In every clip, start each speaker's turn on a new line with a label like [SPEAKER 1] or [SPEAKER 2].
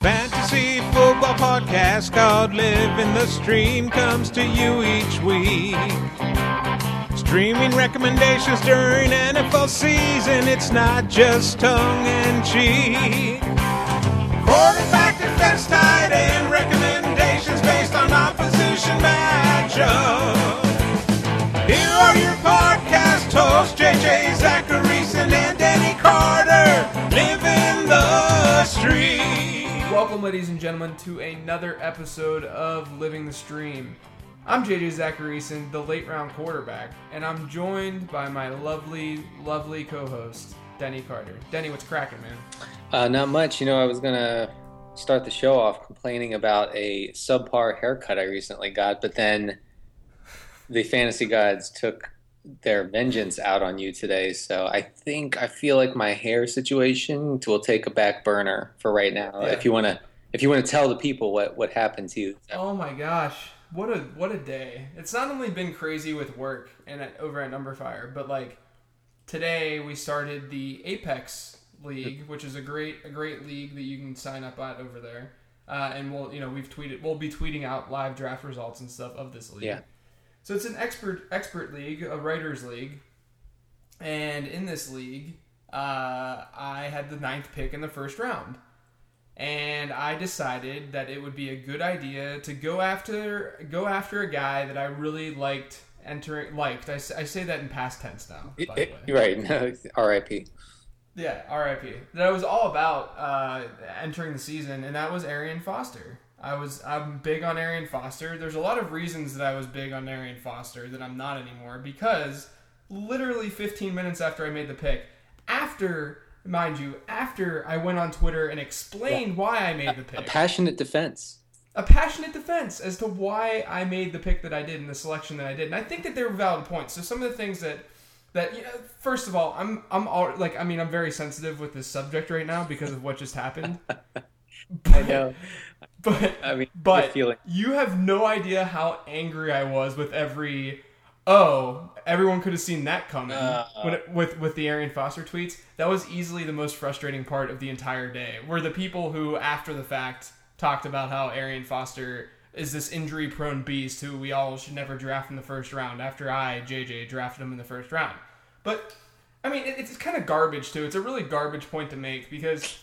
[SPEAKER 1] Fantasy football podcast called Living the Stream comes to you each week. Streaming recommendations during NFL season, it's not just tongue and cheek. Quarterback defense tight end
[SPEAKER 2] Welcome, ladies and gentlemen, to another episode of Living the Stream. I'm JJ Zachariason, the late round quarterback, and I'm joined by my lovely, lovely co host, Denny Carter. Denny, what's cracking, man?
[SPEAKER 3] Uh, not much. You know, I was gonna start the show off complaining about a subpar haircut I recently got, but then the fantasy gods took their vengeance out on you today. So I think I feel like my hair situation will take a back burner for right now.
[SPEAKER 2] Yeah.
[SPEAKER 3] If you wanna, if you wanna tell the people what what happened to you.
[SPEAKER 2] Oh my gosh, what a what a day! It's not only been crazy with work and at, over at Number numberFire, but like today we started the Apex League, which is a great a great league that you can sign up at over there. Uh, and we'll you know we've tweeted we'll be tweeting out live draft results and stuff of this league.
[SPEAKER 3] Yeah.
[SPEAKER 2] So it's an expert expert league, a writers league, and in this league, uh, I had the ninth pick in the first round, and I decided that it would be a good idea to go after go after a guy that I really liked entering liked. I, I say that in past tense now. By the way.
[SPEAKER 3] right. No, R.I.P.
[SPEAKER 2] Yeah, RIP. That was all about uh, entering the season, and that was Arian Foster. I was I'm big on Arian Foster. There's a lot of reasons that I was big on Arian Foster that I'm not anymore because literally 15 minutes after I made the pick, after mind you, after I went on Twitter and explained why I made the pick.
[SPEAKER 3] A passionate defense.
[SPEAKER 2] a passionate defense as to why I made the pick that I did and the selection that I did. And I think that they were valid points. So some of the things that that you know, first of all, I'm I'm all, like I mean I'm very sensitive with this subject right now because of what just happened.
[SPEAKER 3] I know.
[SPEAKER 2] But
[SPEAKER 3] I mean,
[SPEAKER 2] but you have no idea how angry I was with every oh everyone could have seen that coming
[SPEAKER 3] Uh.
[SPEAKER 2] when it, with with the Arian Foster tweets. That was easily the most frustrating part of the entire day. Were the people who after the fact talked about how Arian Foster is this injury prone beast who we all should never draft in the first round after I JJ drafted him in the first round. But I mean, it, it's kind of garbage too. It's a really garbage point to make because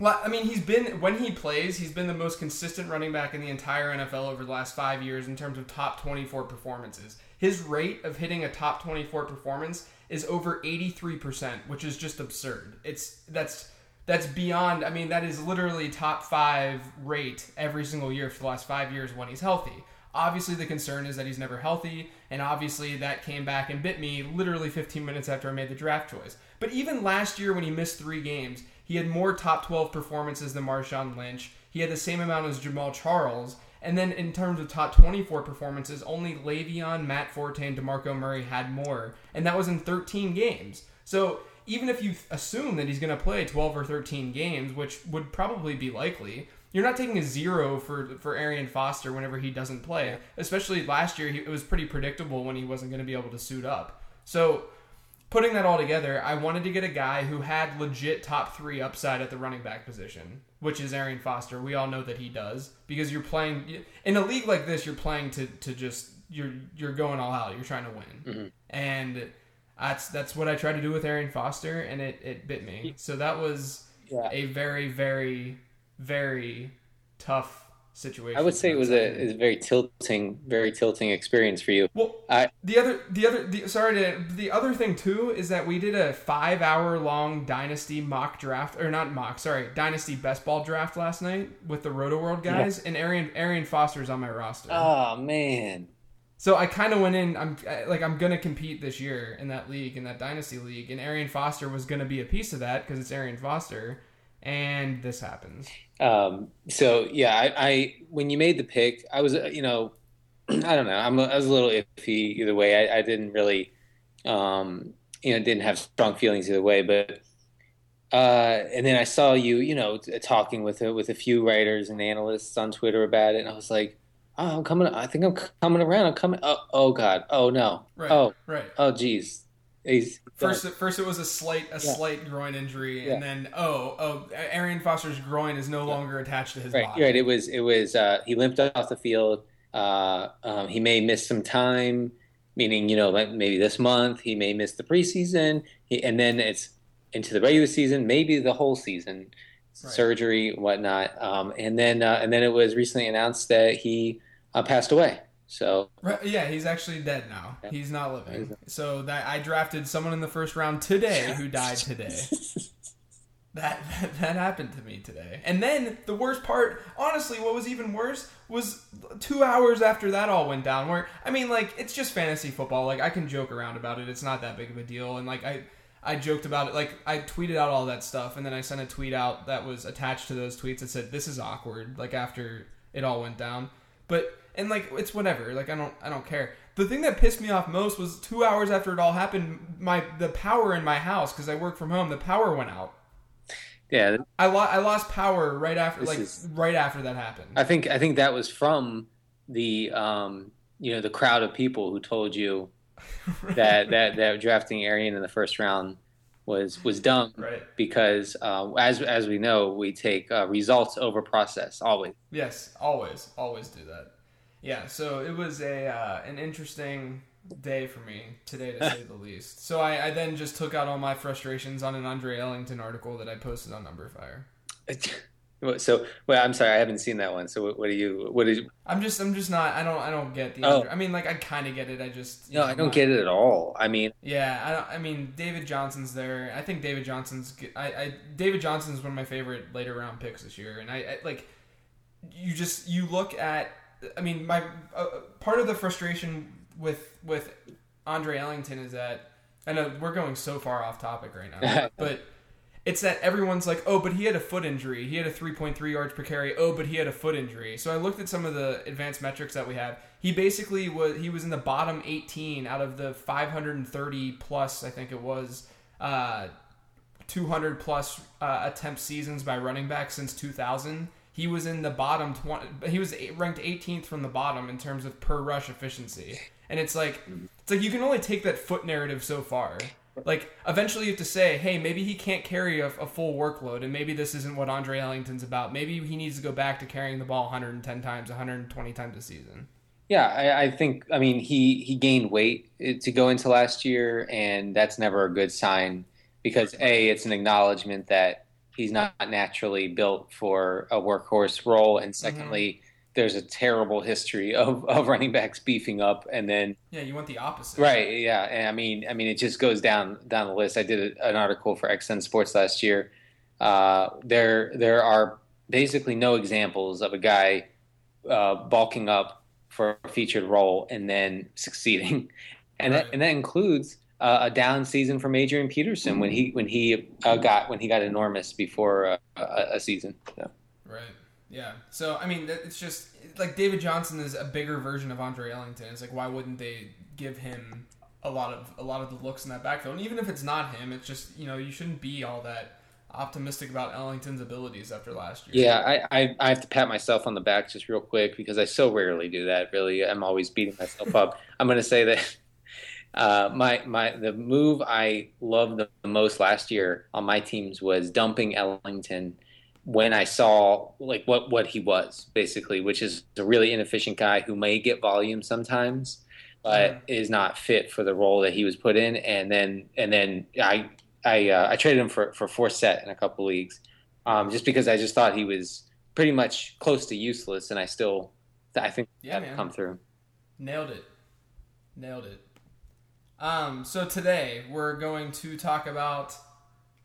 [SPEAKER 2] I mean, he's been when he plays, he's been the most consistent running back in the entire NFL over the last five years in terms of top 24 performances. His rate of hitting a top 24 performance is over 83%, which is just absurd. It's that's that's beyond. I mean, that is literally top five rate every single year for the last five years when he's healthy. Obviously, the concern is that he's never healthy, and obviously that came back and bit me literally 15 minutes after I made the draft choice. But even last year, when he missed three games, he had more top 12 performances than Marshawn Lynch. He had the same amount as Jamaal Charles. And then in terms of top 24 performances, only Le'Veon, Matt Forte, and DeMarco Murray had more. And that was in 13 games. So even if you assume that he's going to play 12 or 13 games, which would probably be likely, you're not taking a zero for for Arian Foster whenever he doesn't play. Especially last year, he, it was pretty predictable when he wasn't going to be able to suit up. So putting that all together, I wanted to get a guy who had legit top three upside at the running back position, which is Arian Foster. We all know that he does because you're playing in a league like this. You're playing to to just you're you're going all out. You're trying to win, mm-hmm. and that's that's what I tried to do with Arian Foster, and it it bit me. So that was
[SPEAKER 3] Yeah.
[SPEAKER 2] a very very very tough situation.
[SPEAKER 3] I would say it was a, is a very tilting, very tilting experience for you.
[SPEAKER 2] Well,
[SPEAKER 3] I-
[SPEAKER 2] the other, the other, the, sorry to, the other thing too is that we did a five hour long dynasty mock draft, or not mock, sorry, dynasty best ball draft last night with the Rotoworld guys, and Arian, Arian Foster's on my roster.
[SPEAKER 3] Oh man.
[SPEAKER 2] so I kind of went in, I'm I- like, I'm gonna compete this year in that league, in that dynasty league, and Arian Foster was gonna be a piece of that because it's Arian Foster, and this happens.
[SPEAKER 3] Um, so yeah, I, I when you made the pick, I was uh, you know, I don't know, I'm a, I was a little iffy either way. I, I didn't really, um, you know, didn't have strong feelings either way. But uh, and then I saw you, you know, talking with a, with a few writers and analysts on Twitter about it, and I was like, oh, I'm coming. I think I'm coming around. I'm coming. Oh, oh God. Oh no.
[SPEAKER 2] Right.
[SPEAKER 3] Oh,
[SPEAKER 2] Right.
[SPEAKER 3] oh geez. He's
[SPEAKER 2] First, first it was a slight, a
[SPEAKER 3] Yeah.
[SPEAKER 2] slight groin injury,
[SPEAKER 3] Yeah.
[SPEAKER 2] and then oh, oh, Arian Foster's groin is no longer attached to his
[SPEAKER 3] right,
[SPEAKER 2] body.
[SPEAKER 3] right. It was it was uh, he limped off the field. Uh, um, he may miss some time, meaning you know like maybe this month he may miss the preseason, he, and then it's into the regular season, maybe the whole season,
[SPEAKER 2] Right.
[SPEAKER 3] surgery, whatnot. Um, and then uh, and then it was recently announced that he uh, passed away. So
[SPEAKER 2] Right, yeah, he's actually dead now.
[SPEAKER 3] Yeah.
[SPEAKER 2] He's not living. So that I drafted someone in the first round today who died today. That, that that happened to me today. And then the worst part, honestly, what was even worse was two hours after that all went down. Where I mean, like it's just fantasy football. Like I can joke around about it. It's not that big of a deal. And like I I joked about it. Like I tweeted out all that stuff, and then I sent a tweet out that was attached to those tweets that said, "This is awkward." Like after it all went down, but and like it's whatever. Like I don't I don't care. The thing that pissed me off most was two hours after it all happened, my the power in my house because I work from home. The power went out.
[SPEAKER 3] yeah,
[SPEAKER 2] I, lo- I lost power right after like
[SPEAKER 3] is-
[SPEAKER 2] right after that happened.
[SPEAKER 3] I think I think that was from the um, you know the crowd of people who told you that that that drafting Arian in the first round was was dumb
[SPEAKER 2] right.
[SPEAKER 3] because uh, as as we know we take uh, results over process always.
[SPEAKER 2] Yes, always, always do that. Yeah, so it was a uh, an interesting day for me today, to say the least. So I, I then just took out all my frustrations on an Andre Ellington article that I posted on numberFire.
[SPEAKER 3] So well, I'm sorry I haven't seen that one. So what, what do you what is?
[SPEAKER 2] I'm just I'm just not I don't I don't get the
[SPEAKER 3] Oh.
[SPEAKER 2] Andre- I mean like I kind of get it I just
[SPEAKER 3] No,
[SPEAKER 2] know,
[SPEAKER 3] I don't
[SPEAKER 2] not-
[SPEAKER 3] get it at all. I mean,
[SPEAKER 2] Yeah, I, don't, I mean David Johnson's there. I think David Johnson's. I, I David Johnson's one of my favorite later round picks this year, and I, I like. You just you look at. I mean, my uh, part of the frustration with with Andre Ellington is that I know we're going so far off topic right now, but it's that everyone's like, oh, but he had a foot injury. He had a 3.3 yards per carry. Oh, but he had a foot injury. So I looked at some of the advanced metrics that we have. He basically was he was in the bottom 18 out of the 530 plus, I think it was, uh, 200 plus uh, attempt seasons by running back since 2000. He was in the bottom 20. He was ranked 18th from the bottom in terms of per rush efficiency. And it's like it's like you can only take that foot narrative so far. Like eventually you have to say, hey, maybe he can't carry a, a full workload, and maybe this isn't what Andre Ellington's about. Maybe he needs to go back to carrying the ball 110 times, 120 times a season.
[SPEAKER 3] yeah, I, I think I mean he he gained weight uh, to go into last year, and that's never a good sign because a it's an acknowledgement that he's not naturally built for a workhorse role, and secondly. There's a terrible history of, of running backs beefing up and then
[SPEAKER 2] Yeah, you want the opposite.
[SPEAKER 3] Right. Yeah. And I mean, I mean, it just goes down down the list. I did a, an article for XN Sports last year. Uh, there there are basically no examples of a guy uh, bulking up for a featured role and then succeeding, and that and that includes uh, a down season from Adrian Peterson when he when he uh, got when he got enormous before uh, a, a season. So.
[SPEAKER 2] Right. Yeah. So I mean, it's just like David Johnson is a bigger version of Andre Ellington. It's like why wouldn't they give him a lot of a lot of the looks in that backfield? And even if it's not him, it's just you know you shouldn't be all that optimistic about Ellington's abilities after last year.
[SPEAKER 3] Yeah, I, I, I have to pat myself on the back just real quick because I so rarely do that. Really, I'm always beating myself up. I'm going to say that uh, my my the move I loved the most last year on my teams was dumping Ellington when I saw like what what he was basically, which is a really inefficient guy who may get volume sometimes, but is not fit for the role that he was put in. And then and then I I uh, I traded him for for Forsett in a couple leagues um, just because I just thought he was pretty much close to useless, and I still, I think
[SPEAKER 2] Yeah,
[SPEAKER 3] that
[SPEAKER 2] man.
[SPEAKER 3] come through.
[SPEAKER 2] Nailed it. Nailed it. Um, so today we're going to talk about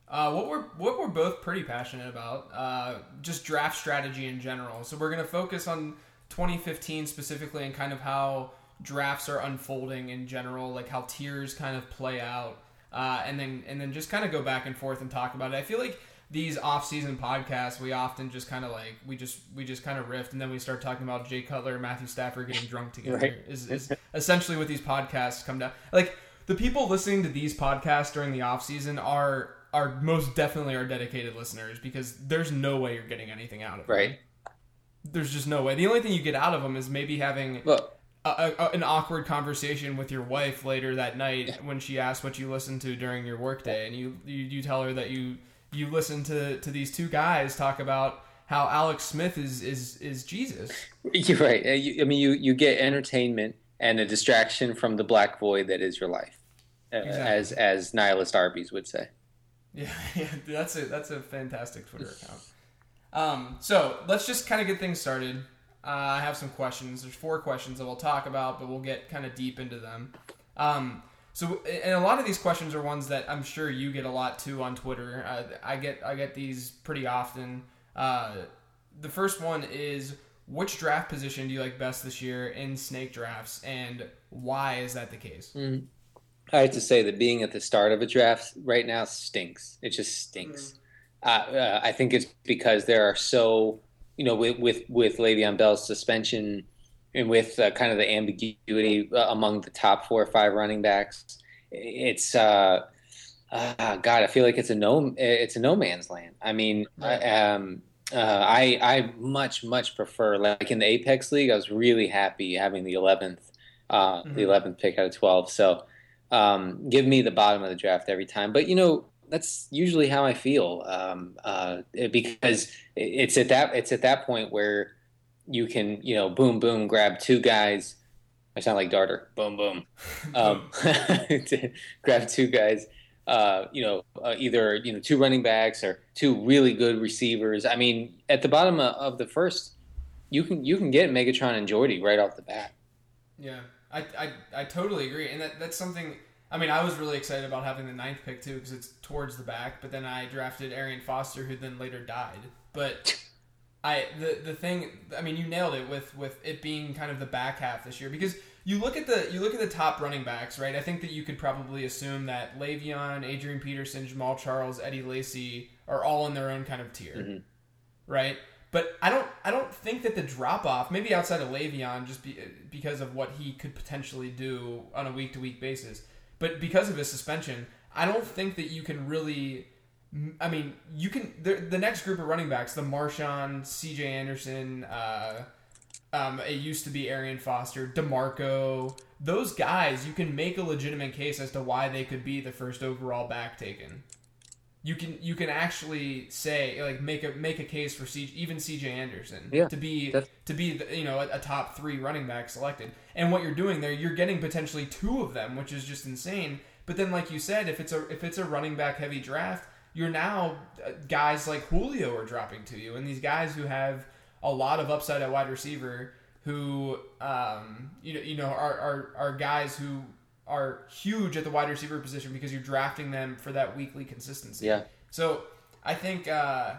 [SPEAKER 2] uh, what we're what we're both pretty passionate about, uh, just draft strategy in general. So we're going to focus on 2015 specifically and kind of how drafts are unfolding in general, like how tiers kind of play out, uh, and then and then just kind of go back and forth and talk about it. I feel like these off-season podcasts, we often just kind of like we just we just kind of riff, and then we start talking about Jay Cutler, and Matthew Stafford getting drunk together.
[SPEAKER 3] Right.
[SPEAKER 2] Is, is essentially what these podcasts come down. Like the people listening to these podcasts during the off-season are are most definitely our dedicated listeners because there's no way you're getting anything out of them.
[SPEAKER 3] Right.
[SPEAKER 2] There's just no way. The only thing you get out of them is maybe having
[SPEAKER 3] Look,
[SPEAKER 2] a, a, an awkward conversation with your wife later that night when she asks what you listen to during your workday, and you, you you tell her that you you listen to to these two guys talk about how Alex Smith is is is Jesus.
[SPEAKER 3] You're right. I mean, you you get entertainment and a distraction from the black void that is your life, uh, exactly. as as nihilist Arby's would say.
[SPEAKER 2] Yeah, yeah, that's a that's a fantastic Twitter account. Um, so let's just kind of get things started. Uh, I have some questions. There's four questions that we'll talk about, but we'll get kind of deep into them. Um, so, and a lot of these questions are ones that I'm sure you get a lot too on Twitter. Uh, I get I get these pretty often. Uh, the first one is which draft position do you like best this year in snake drafts, and why is that the case?
[SPEAKER 3] Mm. I have to say that being at the start of a draft right now stinks. It just stinks. Mm. Uh, I think it's because there are so you know, with with with Le'Veon Bell's suspension and with uh, kind of the ambiguity uh, among the top four or five running backs, it's uh, uh, God, I feel like it's a no it's a no man's land. I mean, right. um, uh, I I much much prefer like in the Apex League, I was really happy having the eleventh uh, mm-hmm. the eleventh pick out of twelve. So um, give me the bottom of the draft every time. But you know, that's usually how I feel um, uh, because it's at that it's at that point where you can you know boom boom grab two guys. I sound like Darter. Boom boom. Um, grab two guys. Uh, you know, uh, either you know two running backs or two really good receivers. I mean, at the bottom of the first, you can you can get Megatron and Jordy right off the bat.
[SPEAKER 2] Yeah, I I, I totally agree, and that, that's something I mean, I was really excited about having the ninth pick too because it's towards the back. But then I drafted Arian Foster, who then later died. But I the the thing, I mean, you nailed it with with it being kind of the back half this year because you look at the you look at the top running backs, right? I think that you could probably assume that Le'Veon, Adrian Peterson, Jamaal Charles, Eddie Lacy are all in their own kind of tier, mm-hmm. right? But I don't I don't think that the drop off, maybe outside of Le'Veon, just be, because of what he could potentially do on a week to week basis but because of his suspension, I don't think that you can really. I mean, you can. The, the next group of running backs, the Marshawn, C.J. Anderson, uh, um, it used to be Arian Foster, Demarco. Those guys, you can make a legitimate case as to why they could be the first overall back taken you can you can actually say like make a make a case for C, even CJ Anderson
[SPEAKER 3] yeah,
[SPEAKER 2] to be to be the, you know a, a, top three running back selected. And what you're doing there, you're getting potentially two of them, which is just insane. But then, like you said, if it's a if it's a running back heavy draft, you're now uh, guys like Julio are dropping to you, and these guys who have a lot of upside at wide receiver, who um, you know you know are, are are guys who are huge at the wide receiver position because you're drafting them for that weekly consistency.
[SPEAKER 3] Yeah.
[SPEAKER 2] So I think uh,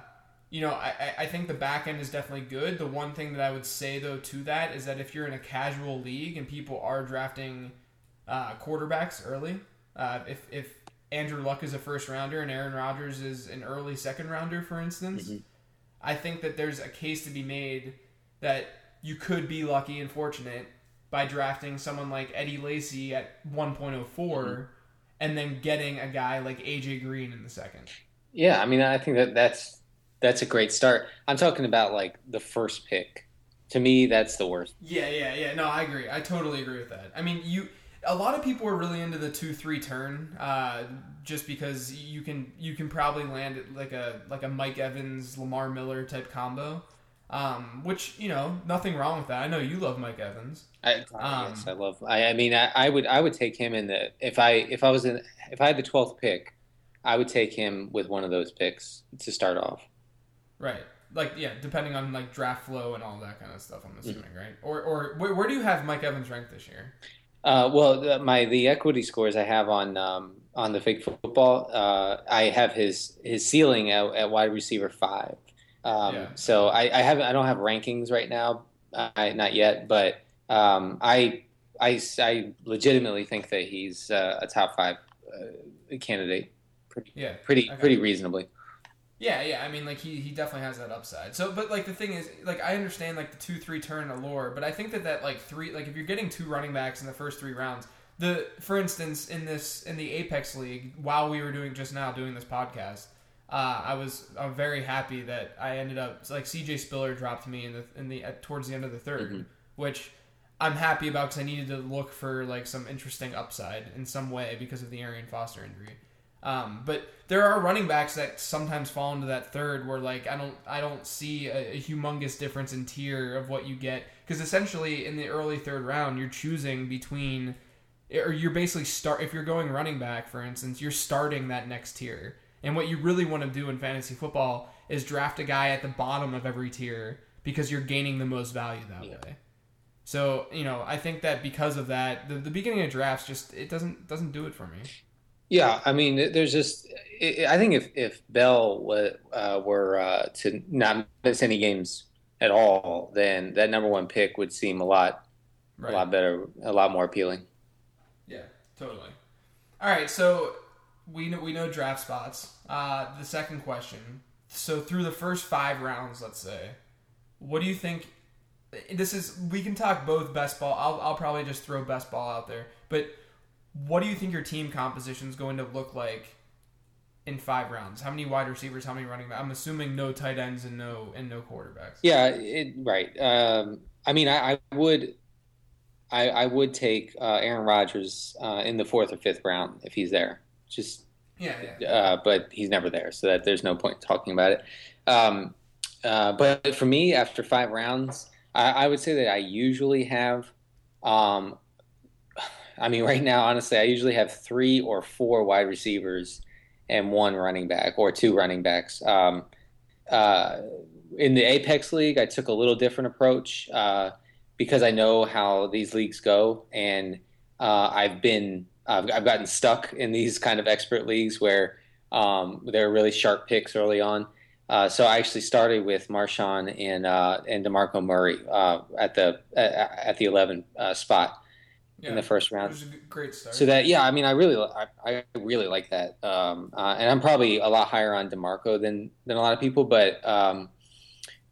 [SPEAKER 2] you know I, I think the back end is definitely good. The one thing that I would say though to that is that if you're in a casual league and people are drafting uh, quarterbacks early, uh, if if Andrew Luck is a first rounder and Aaron Rodgers is an early second rounder, for instance, mm-hmm. I think that there's a case to be made that you could be lucky and fortunate by drafting someone like Eddie Lacy at 1.04 mm-hmm. and then getting a guy like AJ Green in the second.
[SPEAKER 3] Yeah, I mean, I think that that's that's a great start. I'm talking about like the first pick. To me, that's the worst.
[SPEAKER 2] Yeah, yeah, yeah. No, I agree. I totally agree with that. I mean, you a lot of people are really into the two three turn, uh, just because you can you can probably land it like a like a Mike Evans Lamar Miller type combo. Um, which you know, nothing wrong with that. I know you love Mike Evans.
[SPEAKER 3] I, um, yes, I love. I, I mean, I, I, would I would take him in the if I if I was in if I had the twelfth pick, I would take him with one of those picks to start off.
[SPEAKER 2] Right. Like yeah, depending on like draft flow and all that kind of stuff. I'm assuming, mm-hmm. right? Or or where, where, do you have Mike Evans ranked this year?
[SPEAKER 3] Uh, well, the, my the equity scores I have on um, on the fake football, uh, I have his his ceiling at, at wide receiver five. Um, yeah. So I, I haven't I don't have rankings right now, uh, not yet, but um, I, I I legitimately think that he's uh, a top five uh, candidate. Pretty, yeah, pretty okay. pretty reasonably.
[SPEAKER 2] Yeah, yeah. I mean, like he he definitely has that upside. So, but like the thing is, like I understand like the two three turn allure, but I think that that like three like if you're getting two running backs in the first three rounds, the for instance in this in the Apex League, while we were doing just now doing this podcast, uh, I was I'm very happy that I ended up like CJ Spiller dropped me in the in the at, towards the end of the 3rd mm-hmm. which I'm happy about because I needed to look for like some interesting upside in some way because of the Arian Foster injury. Um, but there are running backs that sometimes fall into that third where like I don't I don't see a, a humongous difference in tier of what you get because essentially in the early third round you're choosing between or you're basically start if you're going running back for instance you're starting that next tier and what you really want to do in fantasy football is draft a guy at the bottom of every tier because you're gaining the most value that yeah. way. So you know I think that because of that the, the beginning of drafts just it doesn't doesn't do it for me.
[SPEAKER 3] Yeah, I mean, there's just. I think if if Bell were, uh, were uh, to not miss any games at all, then that number one pick would seem a lot, right. a lot better, a lot more appealing.
[SPEAKER 2] Yeah, totally. All right, so we know we know draft spots. Uh, the second question. So through the first five rounds, let's say, what do you think? This is we can talk both best ball. I'll I'll probably just throw best ball out there, but what do you think your team composition is going to look like in five rounds? How many wide receivers? How many running backs? I'm assuming no tight ends and no and no quarterbacks.
[SPEAKER 3] Yeah, it, right. Um, I mean, I, I would, I, I, would take uh, Aaron Rodgers uh, in the fourth or fifth round if he's there. Just
[SPEAKER 2] yeah, yeah.
[SPEAKER 3] Uh, but he's never there, so that there's no point talking about it. Um, uh, but for me, after five rounds, I, I, would say that I usually have um, I mean, right now, honestly, I usually have three or four wide receivers and one running back or two running backs. Um, uh, in the Apex League, I took a little different approach uh, because I know how these leagues go, and uh, I've been I've, I've, gotten stuck in these kind of expert leagues where um, they're really sharp picks early on. Uh, so I actually started with Marshawn and uh, and Demarco Murray uh, at the at the eleven spot yeah, in the first round.
[SPEAKER 2] great start.
[SPEAKER 3] So that yeah, I mean, I really I, I really like that, um, uh, and I'm probably a lot higher on Demarco than than a lot of people, but. Um,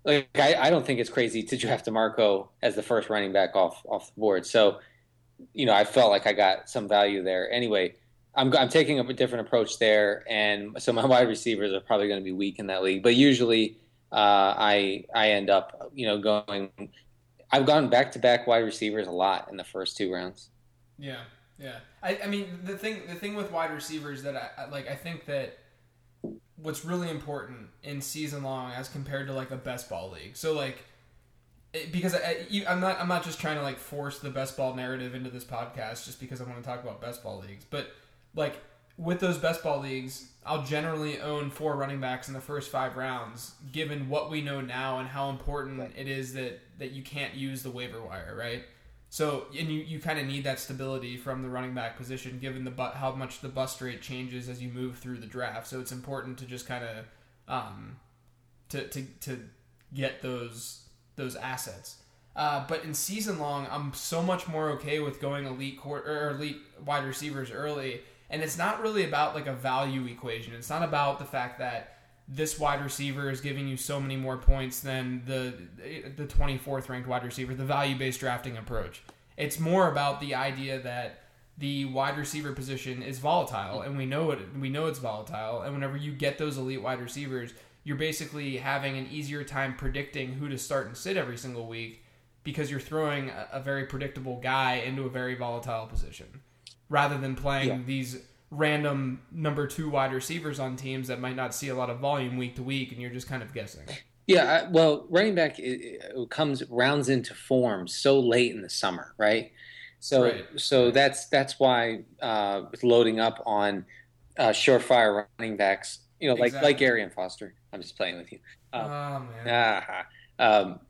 [SPEAKER 3] like I, I don't think it's crazy to draft Demarco as the first running back off off the board. So, you know, I felt like I got some value there. Anyway, I'm I'm taking a different approach there, and so my wide receivers are probably going to be weak in that league. But usually, uh, I I end up you know going I've gone back to back wide receivers a lot in the first two rounds.
[SPEAKER 2] Yeah, yeah. I, I mean the thing the thing with wide receivers that I like I think that what's really important in season long as compared to like a best ball league. So like it, because I, am not I'm not just trying to like force the best ball narrative into this podcast just because I want to talk about best ball leagues, but like with those best ball leagues, I'll generally own four running backs in the first five rounds, given what we know now and how important right. it is that that you can't use the waiver wire, right? So, and you, you kind of need that stability from the running back position, given the bu- how much the bust rate changes as you move through the draft. So it's important to just kind of um, to, to to get those those assets. Uh, but in season long, I'm so much more okay with going elite court or elite wide receivers early and it's not really about like a value equation. It's not about the fact that this wide receiver is giving you so many more points than the the 24th ranked wide receiver, the value based drafting approach. It's more about the idea that the wide receiver position is volatile, and we know it. We know it's volatile, and whenever you get those elite wide receivers, you're basically having an easier time predicting who to start and sit every single week because you're throwing a, a very predictable guy into a very volatile position rather than playing yeah. these random number two wide receivers on teams that might not see a lot of volume week to week, and you're just kind of guessing.
[SPEAKER 3] Yeah, well, running back it, it comes rounds into form so late in the summer, right? So, right. so that's that's why uh, loading up on uh, surefire running backs, you know, exactly. like like Arian Foster. I'm just playing with you.
[SPEAKER 2] Um, oh
[SPEAKER 3] man. um,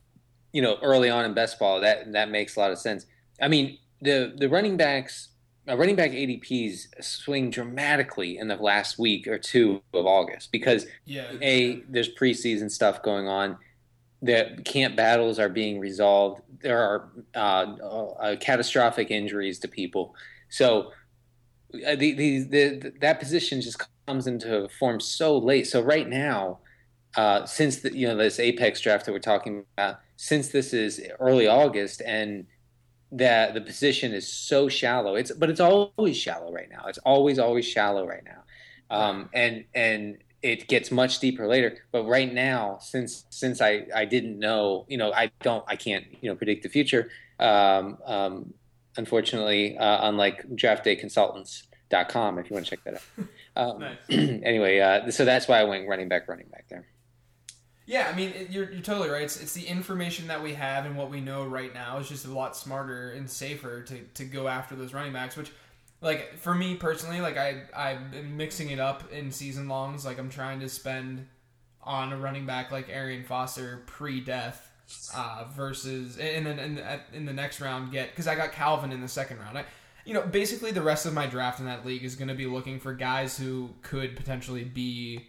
[SPEAKER 3] you know, early on in best ball, that that makes a lot of sense. I mean, the the running backs uh, running back ADPs swing dramatically in the last week or two of August because
[SPEAKER 2] yeah,
[SPEAKER 3] a there's preseason stuff going on. The camp battles are being resolved. There are uh, uh, catastrophic injuries to people. So uh, the, the, the, that position just comes into form so late. So right now, uh, since the, you know this apex draft that we're talking about, since this is early August and that the position is so shallow. It's but it's always shallow right now. It's always always shallow right now, um, and and it gets much deeper later. But right now, since since I I didn't know, you know, I don't I can't you know predict the future. Um, um, unfortunately, uh, unlike draftdayconsultants.com, if you want to check that out. Um,
[SPEAKER 2] Nice.
[SPEAKER 3] anyway, uh, so that's why I went running back, running back there.
[SPEAKER 2] Yeah, I mean, it, you're, you're totally right. It's, it's the information that we have and what we know right now is just a lot smarter and safer to, to go after those running backs. Which, like for me personally, like I I've been mixing it up in season longs. Like I'm trying to spend on a running back like Arian Foster pre-death uh, versus and then in, the- in the next round get because I got Calvin in the second round. I, you know, basically the rest of my draft in that league is going to be looking for guys who could potentially be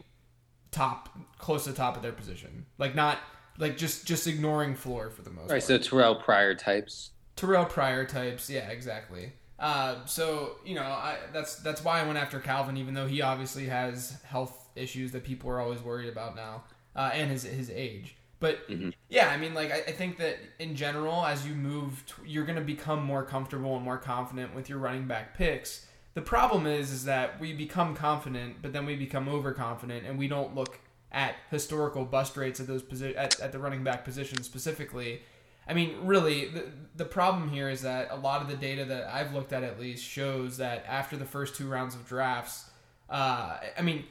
[SPEAKER 2] top close to the top of their position. Like not like just just ignoring floor for the most
[SPEAKER 3] All right,
[SPEAKER 2] part.
[SPEAKER 3] so Terrelle Pryor types.
[SPEAKER 2] Terrelle Pryor types, yeah, exactly. Uh, so you know, I, that's that's why I went after Calvin, even though he obviously has health issues that people are always worried about now, uh, and his his age. But yeah, I mean, like I, I think that in general, as you move, t- you're going to become more comfortable and more confident with your running back picks. The problem is, is that we become confident, but then we become overconfident, and we don't look at historical bust rates at those posi- at, at the running back position specifically. I mean, really, the, the problem here is that a lot of the data that I've looked at at least shows that after the first two rounds of drafts, uh, I mean,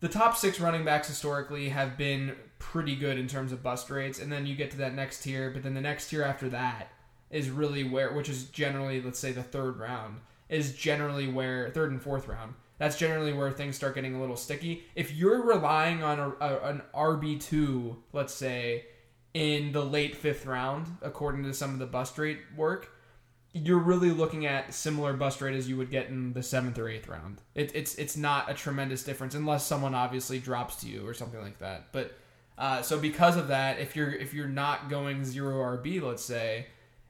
[SPEAKER 2] the top six running backs historically have been pretty good in terms of bust rates, and then you get to that next tier, but then the next tier after that is really where, which is generally, let's say, the third round, is generally where, third and fourth round, that's generally where things start getting a little sticky. If you're relying on a, a, an RB2, let's say, in the late fifth round, according to some of the bust rate work, you're really looking at similar bust rate as you would get in the seventh or eighth round. It, it's it's not a tremendous difference unless someone obviously drops to you or something like that. But uh, so because of that, if you're if you're not going zero RB, let's say,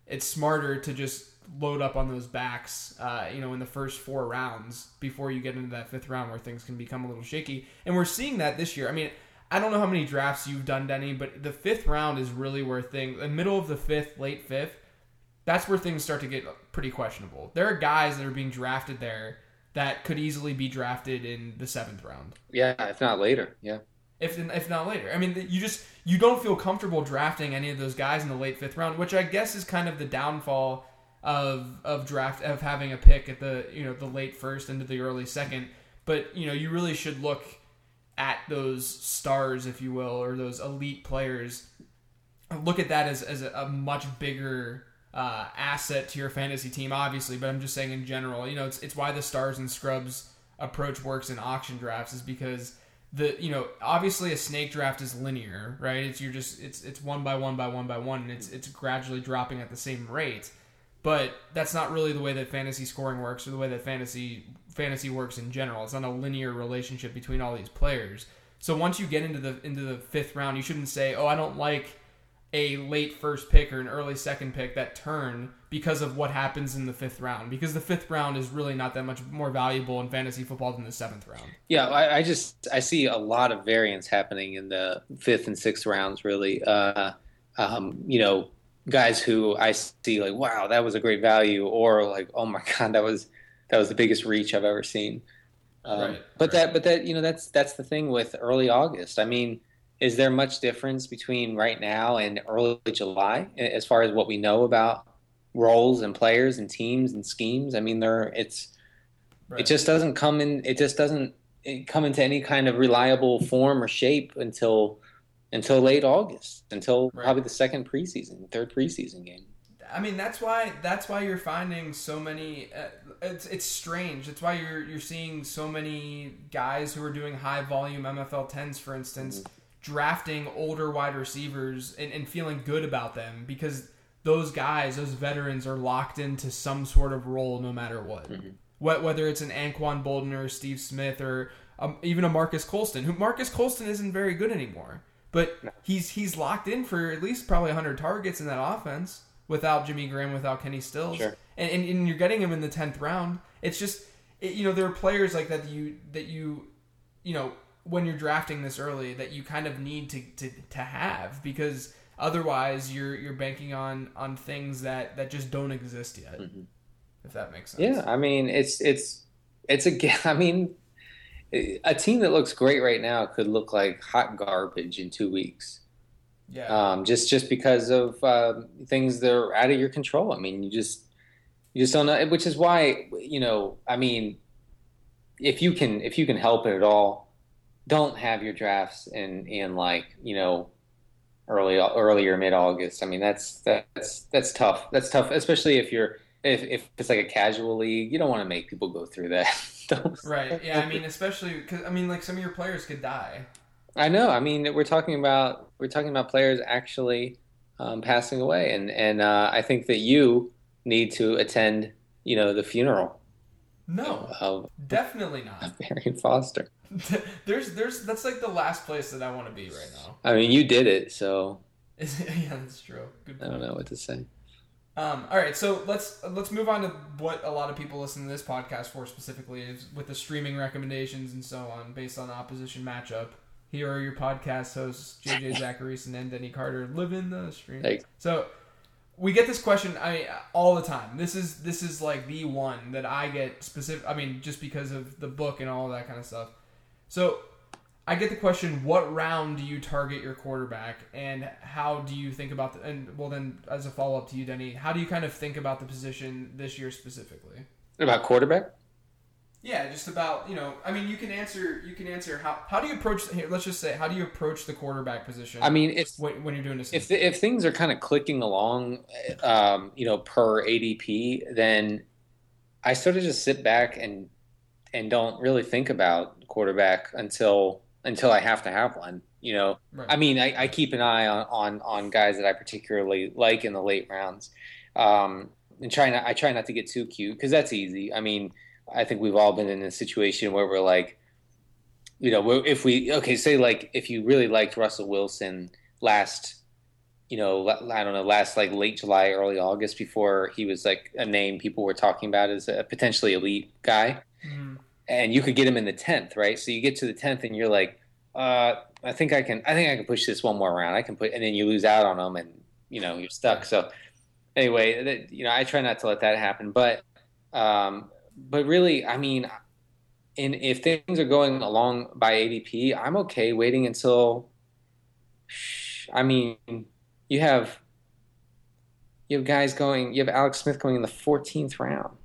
[SPEAKER 2] it's smarter to just load up on those backs, uh, you know, in the first four rounds before you get into that fifth round where things can become a little shaky. And we're seeing that this year. I mean, I don't know how many drafts you've done, Denny, but the fifth round is really where things, the middle of the fifth, late fifth, that's where things start to get pretty questionable. There are guys that are being drafted there that could easily be drafted in the seventh round,
[SPEAKER 3] Yeah, if not later. Yeah.
[SPEAKER 2] if if not later. I mean, you just you don't feel comfortable drafting any of those guys in the late fifth round, which I guess is kind of the downfall of of draft of having a pick at the you know the late first into the early second. But you know, you really should look at those stars, if you will, or those elite players. Look at that as as a, a much bigger uh, asset to your fantasy team, obviously. But I'm just saying in general, you know, it's it's why the stars and scrubs approach works in auction drafts is because the you know obviously a snake draft is linear, right? It's you're just it's it's one by one by one by one, and it's it's gradually dropping at the same rate. But that's not really the way that fantasy scoring works, or the way that fantasy fantasy works in general. It's not a linear relationship between all these players. So once you get into the into the fifth round, you shouldn't say, "Oh, I don't like a late first pick or an early second pick that turn because of what happens in the fifth round." Because the fifth round is really not that much more valuable in fantasy football than the seventh round.
[SPEAKER 3] Yeah, I, I just I see a lot of variance happening in the fifth and sixth rounds. Really, uh, um, you know, guys who I see like, wow, that was a great value, or like, oh my god, that was that was the biggest reach I've ever seen. Um,
[SPEAKER 2] Right,
[SPEAKER 3] but
[SPEAKER 2] right.
[SPEAKER 3] that, but that, you know, that's that's the thing with early August. I mean, is there much difference between right now and early July as far as what we know about roles and players and teams and schemes? I mean, there it's
[SPEAKER 2] Right.
[SPEAKER 3] it just doesn't come in. It just doesn't come into any kind of reliable form or shape until until late August, until
[SPEAKER 2] Right.
[SPEAKER 3] probably the second preseason, third preseason game.
[SPEAKER 2] I mean, that's why that's why you're finding so many. Uh, it's it's strange. It's why you're you're seeing so many guys who are doing high volume MFL tens, for instance, drafting older wide receivers and, and feeling good about them because those guys, those veterans, are locked into some sort of role no matter what. What whether it's an Anquan Boldin or Steve Smith or um, even a Marques Colston, who Marques Colston isn't very good anymore, but he's he's locked in for at least probably 100 targets in that offense without Jimmy Graham, without Kenny Stills,
[SPEAKER 3] Sure.
[SPEAKER 2] and, and and you're getting him in the 10th round. It's just it, you know there are players like that, that you that you you know when you're drafting this early that you kind of need to to, to have because otherwise you're you're banking on on things that that just don't exist yet. Mm-hmm. If that makes sense.
[SPEAKER 3] Yeah, I mean, it's it's it's a. I mean, a team that looks great right now could look like hot garbage in two weeks.
[SPEAKER 2] Yeah.
[SPEAKER 3] um, just just because of uh, things that are out of your control. I mean, you just you just don't know. Which is why you know, I mean, if you can if you can help it at all, don't have your drafts in in like you know early earlier mid August. I mean, that's that's that's tough. That's tough, especially if you're if if it's like a casual league. You don't want to make people go through that. Don't-
[SPEAKER 2] Right. Yeah. I mean, especially because I mean, like some of your players could die.
[SPEAKER 3] I know. I mean, we're talking about we're talking about players actually um, passing away, and and uh, I think that you need to attend, you know, the funeral
[SPEAKER 2] No,
[SPEAKER 3] of
[SPEAKER 2] definitely not.
[SPEAKER 3] Marion Foster.
[SPEAKER 2] there's there's that's like the last place that I want to be right now.
[SPEAKER 3] I mean, you did it, so
[SPEAKER 2] yeah, that's true. Good
[SPEAKER 3] I don't know what to say.
[SPEAKER 2] Um, all right, so let's let's move on to what a lot of people listen to this podcast for specifically is with the streaming recommendations and so on based on the opposition matchup. Here are your podcast hosts JJ Zachariason and Denny Carter living the stream.
[SPEAKER 3] Like,
[SPEAKER 2] So we get this question I all the time. This is this is like the one that I get specific. I mean, just because of the book and all that kind of stuff. So I get the question: What round do you target your quarterback, and how do you think about the? And well, then as a follow up to you, Denny, how do you kind of think about the position this year specifically?
[SPEAKER 3] about quarterback?
[SPEAKER 2] Yeah, just about you know. I mean, you can answer. You can answer how. How do you approach? Here, let's just say, how do you approach the quarterback position?
[SPEAKER 3] I mean, if
[SPEAKER 2] when, when you're doing this.
[SPEAKER 3] if if things are kind of clicking along, um, you know, per ADP, then I sort of just sit back and and don't really think about quarterback until until I have to have one. You know,
[SPEAKER 2] right.
[SPEAKER 3] I mean, I, I keep an eye on, on on guys that I particularly like in the late rounds, um, and try not I try not to get too cute because that's easy. I mean, I think we've all been in a situation where we're like, you know, if we okay, say like if you really liked Russell Wilson last, you know, I don't know, last like late July, early August, before he was like a name people were talking about as a potentially elite guy
[SPEAKER 2] Mhm.
[SPEAKER 3] And you could get him in the tenth, right? So you get to the tenth, and you're like, uh, I think I can, I think I can push this one more round. I can put, and then you lose out on them, and you know you're stuck. So anyway, that, you know, I try not to let that happen, but, um, but really, I mean, in if things are going along by ADP, I'm okay waiting until. I mean, you have. You have guys going. You have Alex Smith going in the 14th round.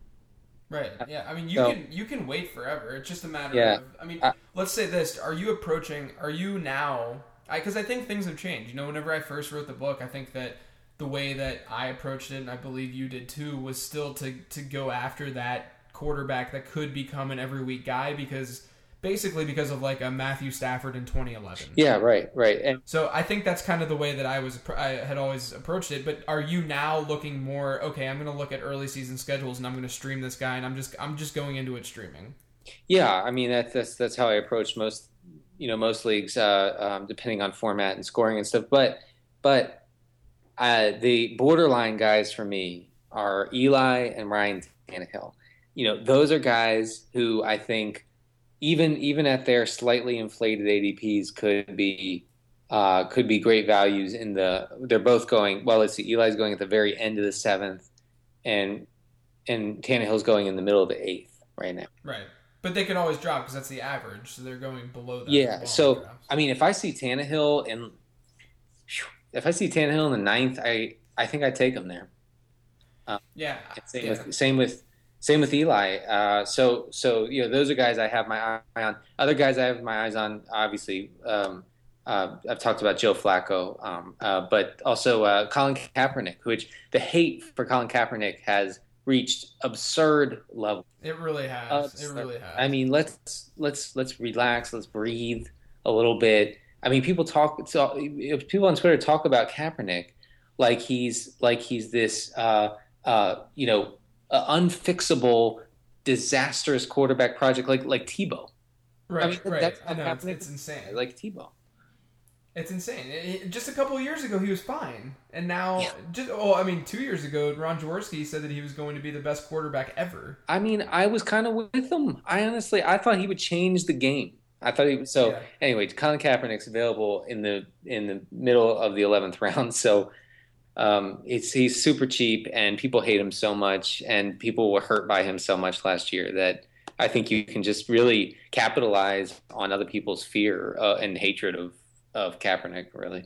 [SPEAKER 2] Right. Uh, yeah. I mean, you
[SPEAKER 3] So-
[SPEAKER 2] can you can wait forever. It's just a matter
[SPEAKER 3] Yeah.
[SPEAKER 2] of. I mean,
[SPEAKER 3] I-
[SPEAKER 2] let's say this: Are you approaching? Are you now? Because I, think things have changed. You know, whenever I first wrote the book, I think that the way that I approached it, and I believe you did too, was still to to go after that quarterback that could become an every week guy because basically because of like a Matthew Stafford in 2011.
[SPEAKER 3] Yeah, right, right. And
[SPEAKER 2] So I think that's kind of the way that I was I had always approached it. But are you now looking more? Okay, I'm going to look at early season schedules and I'm going to stream this guy, and I'm just I'm just going into it streaming.
[SPEAKER 3] Yeah, I mean that's that's that's how I approach most, you know, most leagues, uh, um, depending on format and scoring and stuff. But but uh, the borderline guys for me are Eli and Ryan Tannehill. You know, those are guys who I think even even at their slightly inflated ADPs could be uh, could be great values in the. They're both going well. Let's see, Eli's going at the very end of the seventh, and and Tannehill's going in the middle of the eighth right now.
[SPEAKER 2] Right. But they can always drop because that's the average, so they're going below that.
[SPEAKER 3] Yeah. So
[SPEAKER 2] drafts.
[SPEAKER 3] I mean, if I see Tannehill in, if I see Tannehill in the ninth, I I think I take him there.
[SPEAKER 2] yeah,
[SPEAKER 3] Same
[SPEAKER 2] yeah.
[SPEAKER 3] with same with same with Eli. Uh, so so you know those are guys I have my eye on. Other guys I have my eyes on, obviously. Um, uh, I've talked about Joe Flacco, um, uh, but also uh, Colin Kaepernick, which the hate for Colin Kaepernick has reached absurd levels.
[SPEAKER 2] it really has.
[SPEAKER 3] Uh,
[SPEAKER 2] it really has.
[SPEAKER 3] I mean, let's let's let's relax. Let's breathe a little bit. I mean, people talk. talk people on Twitter talk about Kaepernick like he's like he's this uh, uh, you know uh, unfixable, disastrous quarterback project like like Tebow.
[SPEAKER 2] right,
[SPEAKER 3] I mean,
[SPEAKER 2] right.
[SPEAKER 3] that's
[SPEAKER 2] I know it's, it's insane.
[SPEAKER 3] Like Tebow.
[SPEAKER 2] It's insane. It- just a couple of years ago, he was fine, and now,
[SPEAKER 3] Yeah.
[SPEAKER 2] just oh, I mean, two years ago, Ron Jaworski said that he was going to be the best quarterback ever.
[SPEAKER 3] I mean, I was kind of with him. I honestly, I thought he would change the game. I thought he. So
[SPEAKER 2] Yeah.
[SPEAKER 3] anyway, Colin Kaepernick's available in the in the middle of the eleventh round. So um, it's he's super cheap, and people hate him so much, and people were hurt by him so much last year that I think you can just really capitalize on other people's fear uh, and hatred of of Kaepernick. Really,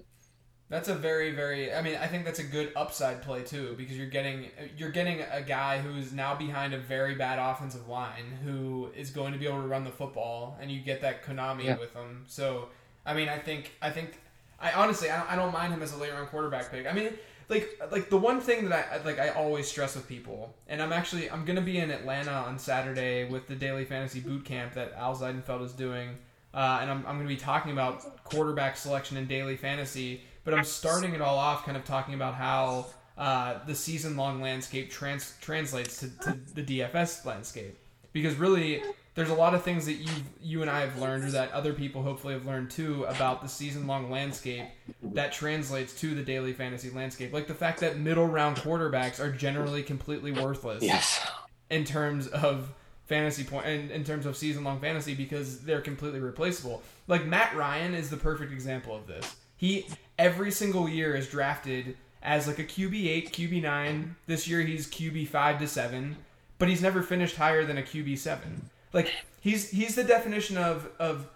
[SPEAKER 2] That's a very, very. I mean, I think that's a good upside play too, because you're getting you're getting a guy who's now behind a very bad offensive line, who is going to be able to run the football, and you get that Konami
[SPEAKER 3] Yeah.
[SPEAKER 2] with him. So, I mean, I think I think I honestly I don't, I don't mind him as a late round quarterback pick. I mean, like like the one thing that I like I always stress with people, and I'm actually I'm gonna be in Atlanta on Saturday with the daily fantasy boot camp that Al Zeidenfeld is doing, uh, and I'm I'm gonna be talking about quarterback selection in daily fantasy. But I'm starting it all off kind of talking about how uh, the season long landscape trans- translates to, to the DFS landscape because really there's a lot of things that you you and I have learned or that other people hopefully have learned too about the season long landscape that translates to the daily fantasy landscape like the fact that middle round quarterbacks are generally completely worthless
[SPEAKER 3] Yes.
[SPEAKER 2] in terms of fantasy point in, in terms of season long fantasy because they're completely replaceable. Like Matt Ryan is the perfect example of this. He every single year is drafted as like a QB eight, QB nine. This year he's QB five to seven, but he's never finished higher than a QB seven. Like he's he's the definition of of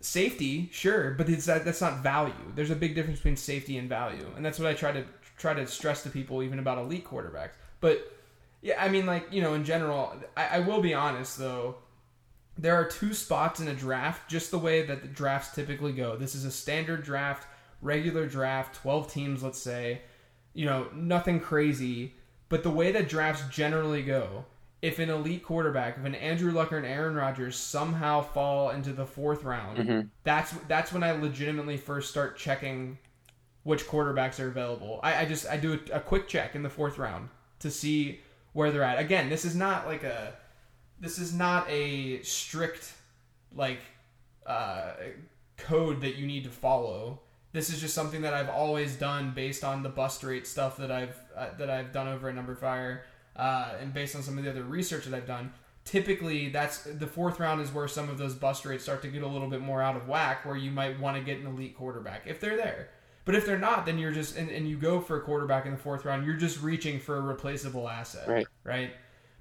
[SPEAKER 2] safety, sure, but it's that that's not value. There's a big difference between safety and value, and that's what I try to try to stress to people, even about elite quarterbacks. But yeah, I mean, like you know, in general, I, I will be honest though. There are two spots in a draft, just the way that the drafts typically go. This is a standard draft, regular draft, twelve teams, let's say. You know, nothing crazy, but the way that drafts generally go, if an elite quarterback, if an Andrew Luck or an Aaron Rodgers somehow fall into the fourth round, that's that's when I legitimately first start checking which quarterbacks are available. I, I just I do a, a quick check in the fourth round to see where they're at. Again, this is not like a this is not a strict like uh, code that you need to follow. This is just something that I've always done based on the bust rate stuff that I've uh, that I've done over at numberFire, uh, and based on some of the other research that I've done. Typically, that's the fourth round is where some of those bust rates start to get a little bit more out of whack, where you might want to get an elite quarterback if they're there. But if they're not, then you're just and, and you go for a quarterback in the fourth round, you're just reaching for a replaceable asset,
[SPEAKER 3] Right.
[SPEAKER 2] Right.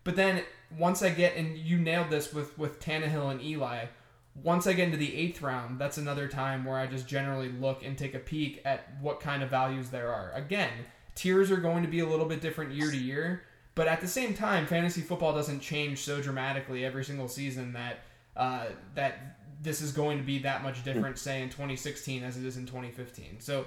[SPEAKER 2] But then once I get and you nailed this with with Tannehill and Eli. Once I get into the eighth round, that's another time where I just generally look and take a peek at what kind of values there are. Again, tiers are going to be a little bit different year to year, but at the same time, fantasy football doesn't change so dramatically every single season that uh, that this is going to be that much different, say in 2016 as it is in 2015. So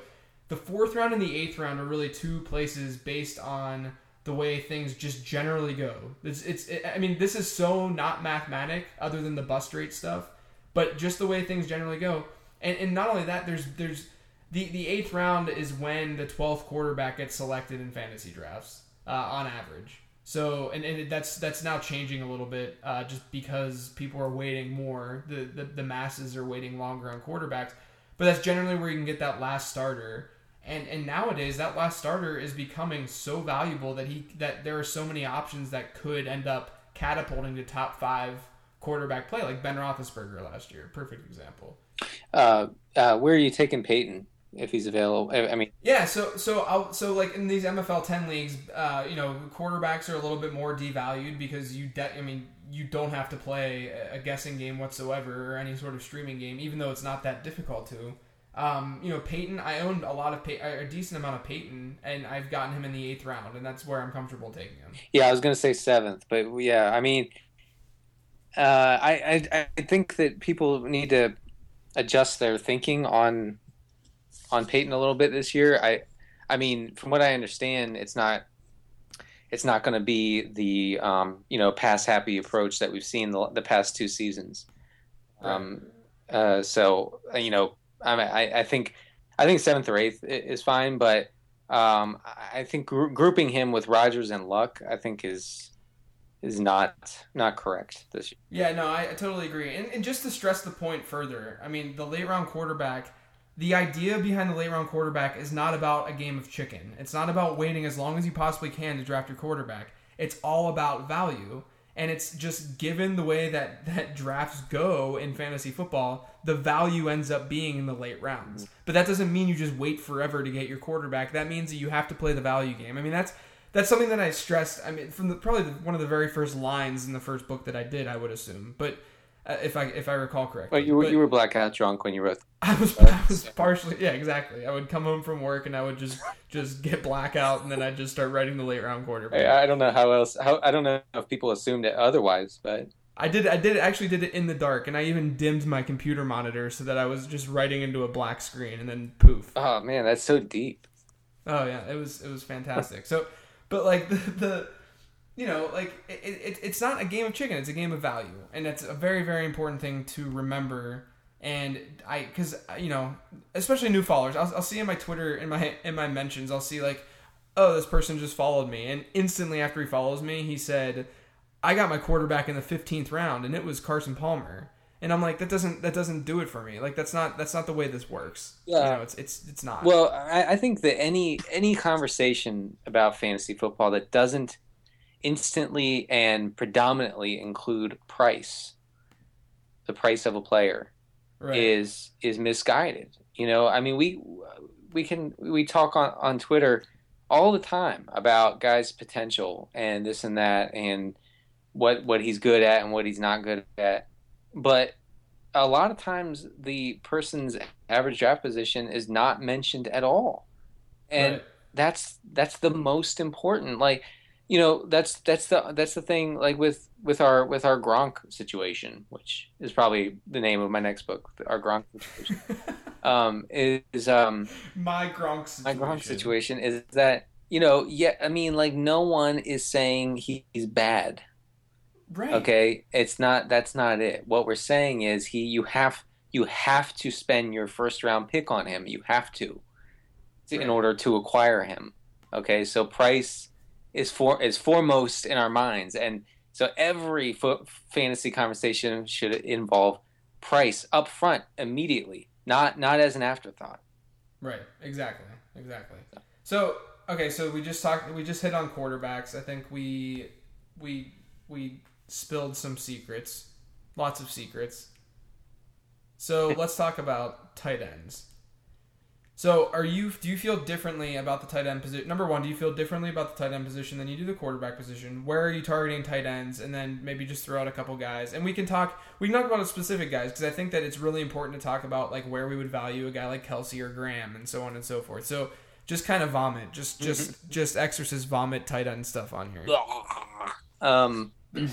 [SPEAKER 2] the fourth round and the eighth round are really two places based on the way things just generally go. It's, it's it, I mean, this is so not mathematic, other than the bust rate stuff, but just the way things generally go. And, and not only that, there's there's the the eighth round is when the twelfth quarterback gets selected in fantasy drafts uh, on average. So and, and that's that's now changing a little bit uh, just because people are waiting more. The, the the masses are waiting longer on quarterbacks, but that's generally where you can get that last starter. And and nowadays that last starter is becoming so valuable that he that there are so many options that could end up catapulting to top five quarterback play, like Ben Roethlisberger last year, perfect example.
[SPEAKER 3] Uh, uh, where are you taking Peyton if he's available? I, mean,
[SPEAKER 2] Yeah, so so I'll, so like in these MFL ten leagues, uh, you know, quarterbacks are a little bit more devalued because you de- I mean you don't have to play a guessing game whatsoever or any sort of streaming game, even though it's not that difficult to. Um, you know, Peyton, I owned a lot of Pey- a decent amount of Peyton, and I've gotten him in the eighth round, and that's where I'm comfortable taking him.
[SPEAKER 3] yeah, I was gonna say seventh, but yeah, I mean, uh, I, I I think that people need to adjust their thinking on on Peyton a little bit this year. I I mean, from what I understand, it's not it's not going to be the um, you know pass happy approach that we've seen the, the past two seasons. Um, uh, so uh, you know, I, I I think I think seventh or eighth is fine, but um, I I think gr- grouping him with Rodgers and Luck, I think is is not not correct this year.
[SPEAKER 2] Yeah, no, I, I totally agree. And, and just to stress the point further, I mean, the late round quarterback, the idea behind the late round quarterback is not about a game of chicken. It's not about waiting as long as you possibly can to draft your quarterback. It's all about value. And it's just given the way that, that drafts go in fantasy football, the value ends up being in the late rounds. Mm-hmm. But that doesn't mean you just wait forever to get your quarterback. That means that you have to play the value game. I mean, that's that's something that I stressed. I mean, from the, probably the, one of the very first lines in the first book that I did, I would assume. But uh, if I if I recall correctly.
[SPEAKER 3] But you were
[SPEAKER 2] But
[SPEAKER 3] you were blackout drunk when you wrote.
[SPEAKER 2] I was I was partially yeah exactly. I would come home from work and I would just just get blackout and then I'd just start writing the late round quarterback.
[SPEAKER 3] I, I don't know how else. How I don't know if people assumed it otherwise, but
[SPEAKER 2] I did I did actually did it in the dark and I even dimmed my computer monitor so that I was just writing into a black screen and then poof.
[SPEAKER 3] oh man, that's so deep.
[SPEAKER 2] Oh yeah, it was it was fantastic. So, but like the, the you know like it, it, it's not a game of chicken; it's a game of value, and it's a very very important thing to remember. And I, because uh, you know, especially new followers, I'll, I'll see in my Twitter in my in my mentions, I'll see like, oh, this person just followed me, and instantly after he follows me, he said, I got my quarterback in the fifteenth round, and it was Carson Palmer. And I'm like, that doesn't that doesn't do it for me. Like that's not that's not the way this works.
[SPEAKER 3] Yeah.
[SPEAKER 2] you know, it's it's it's not.
[SPEAKER 3] Well, I, I think that any any conversation about fantasy football that doesn't instantly and predominantly include price, the price of a player,
[SPEAKER 2] right.
[SPEAKER 3] is is misguided. You know, I mean, we we can we talk on on Twitter all the time about guys' potential and this and that and what what he's good at and what he's not good at, but a lot of times the person's average draft position is not mentioned at all, and
[SPEAKER 2] Right.
[SPEAKER 3] that's that's the most important. Like, you know, that's that's the that's the thing. Like with with our with our Gronk situation, which is probably the name of my next book, our Gronk situation. um, is um
[SPEAKER 2] my Gronk
[SPEAKER 3] my
[SPEAKER 2] situation.
[SPEAKER 3] Gronk situation is that you know yeah I mean like no one is saying he, he's bad
[SPEAKER 2] Right.
[SPEAKER 3] okay it's not that's not it what we're saying is he you have you have to spend your first round pick on him you have to in order to acquire him okay so price is for is foremost in our minds and so every fo- fantasy conversation should involve price up front immediately not not as an afterthought
[SPEAKER 2] Right. Exactly. Exactly. So okay, so we just talked. We just hit on quarterbacks. I think we we we spilled some secrets, lots of secrets. So let's talk about tight ends. So are you? Do you feel differently about the tight end position? Number one, do you feel differently about the tight end position than you do the quarterback position? Where are you targeting tight ends? And then maybe just throw out a couple guys, and we can talk. We can talk about specific guys because I think that it's really important to talk about like where we would value a guy like Kelce or Graham and so on and so forth. So just kind of vomit, just just just exorcist vomit tight end stuff on here.
[SPEAKER 3] Um,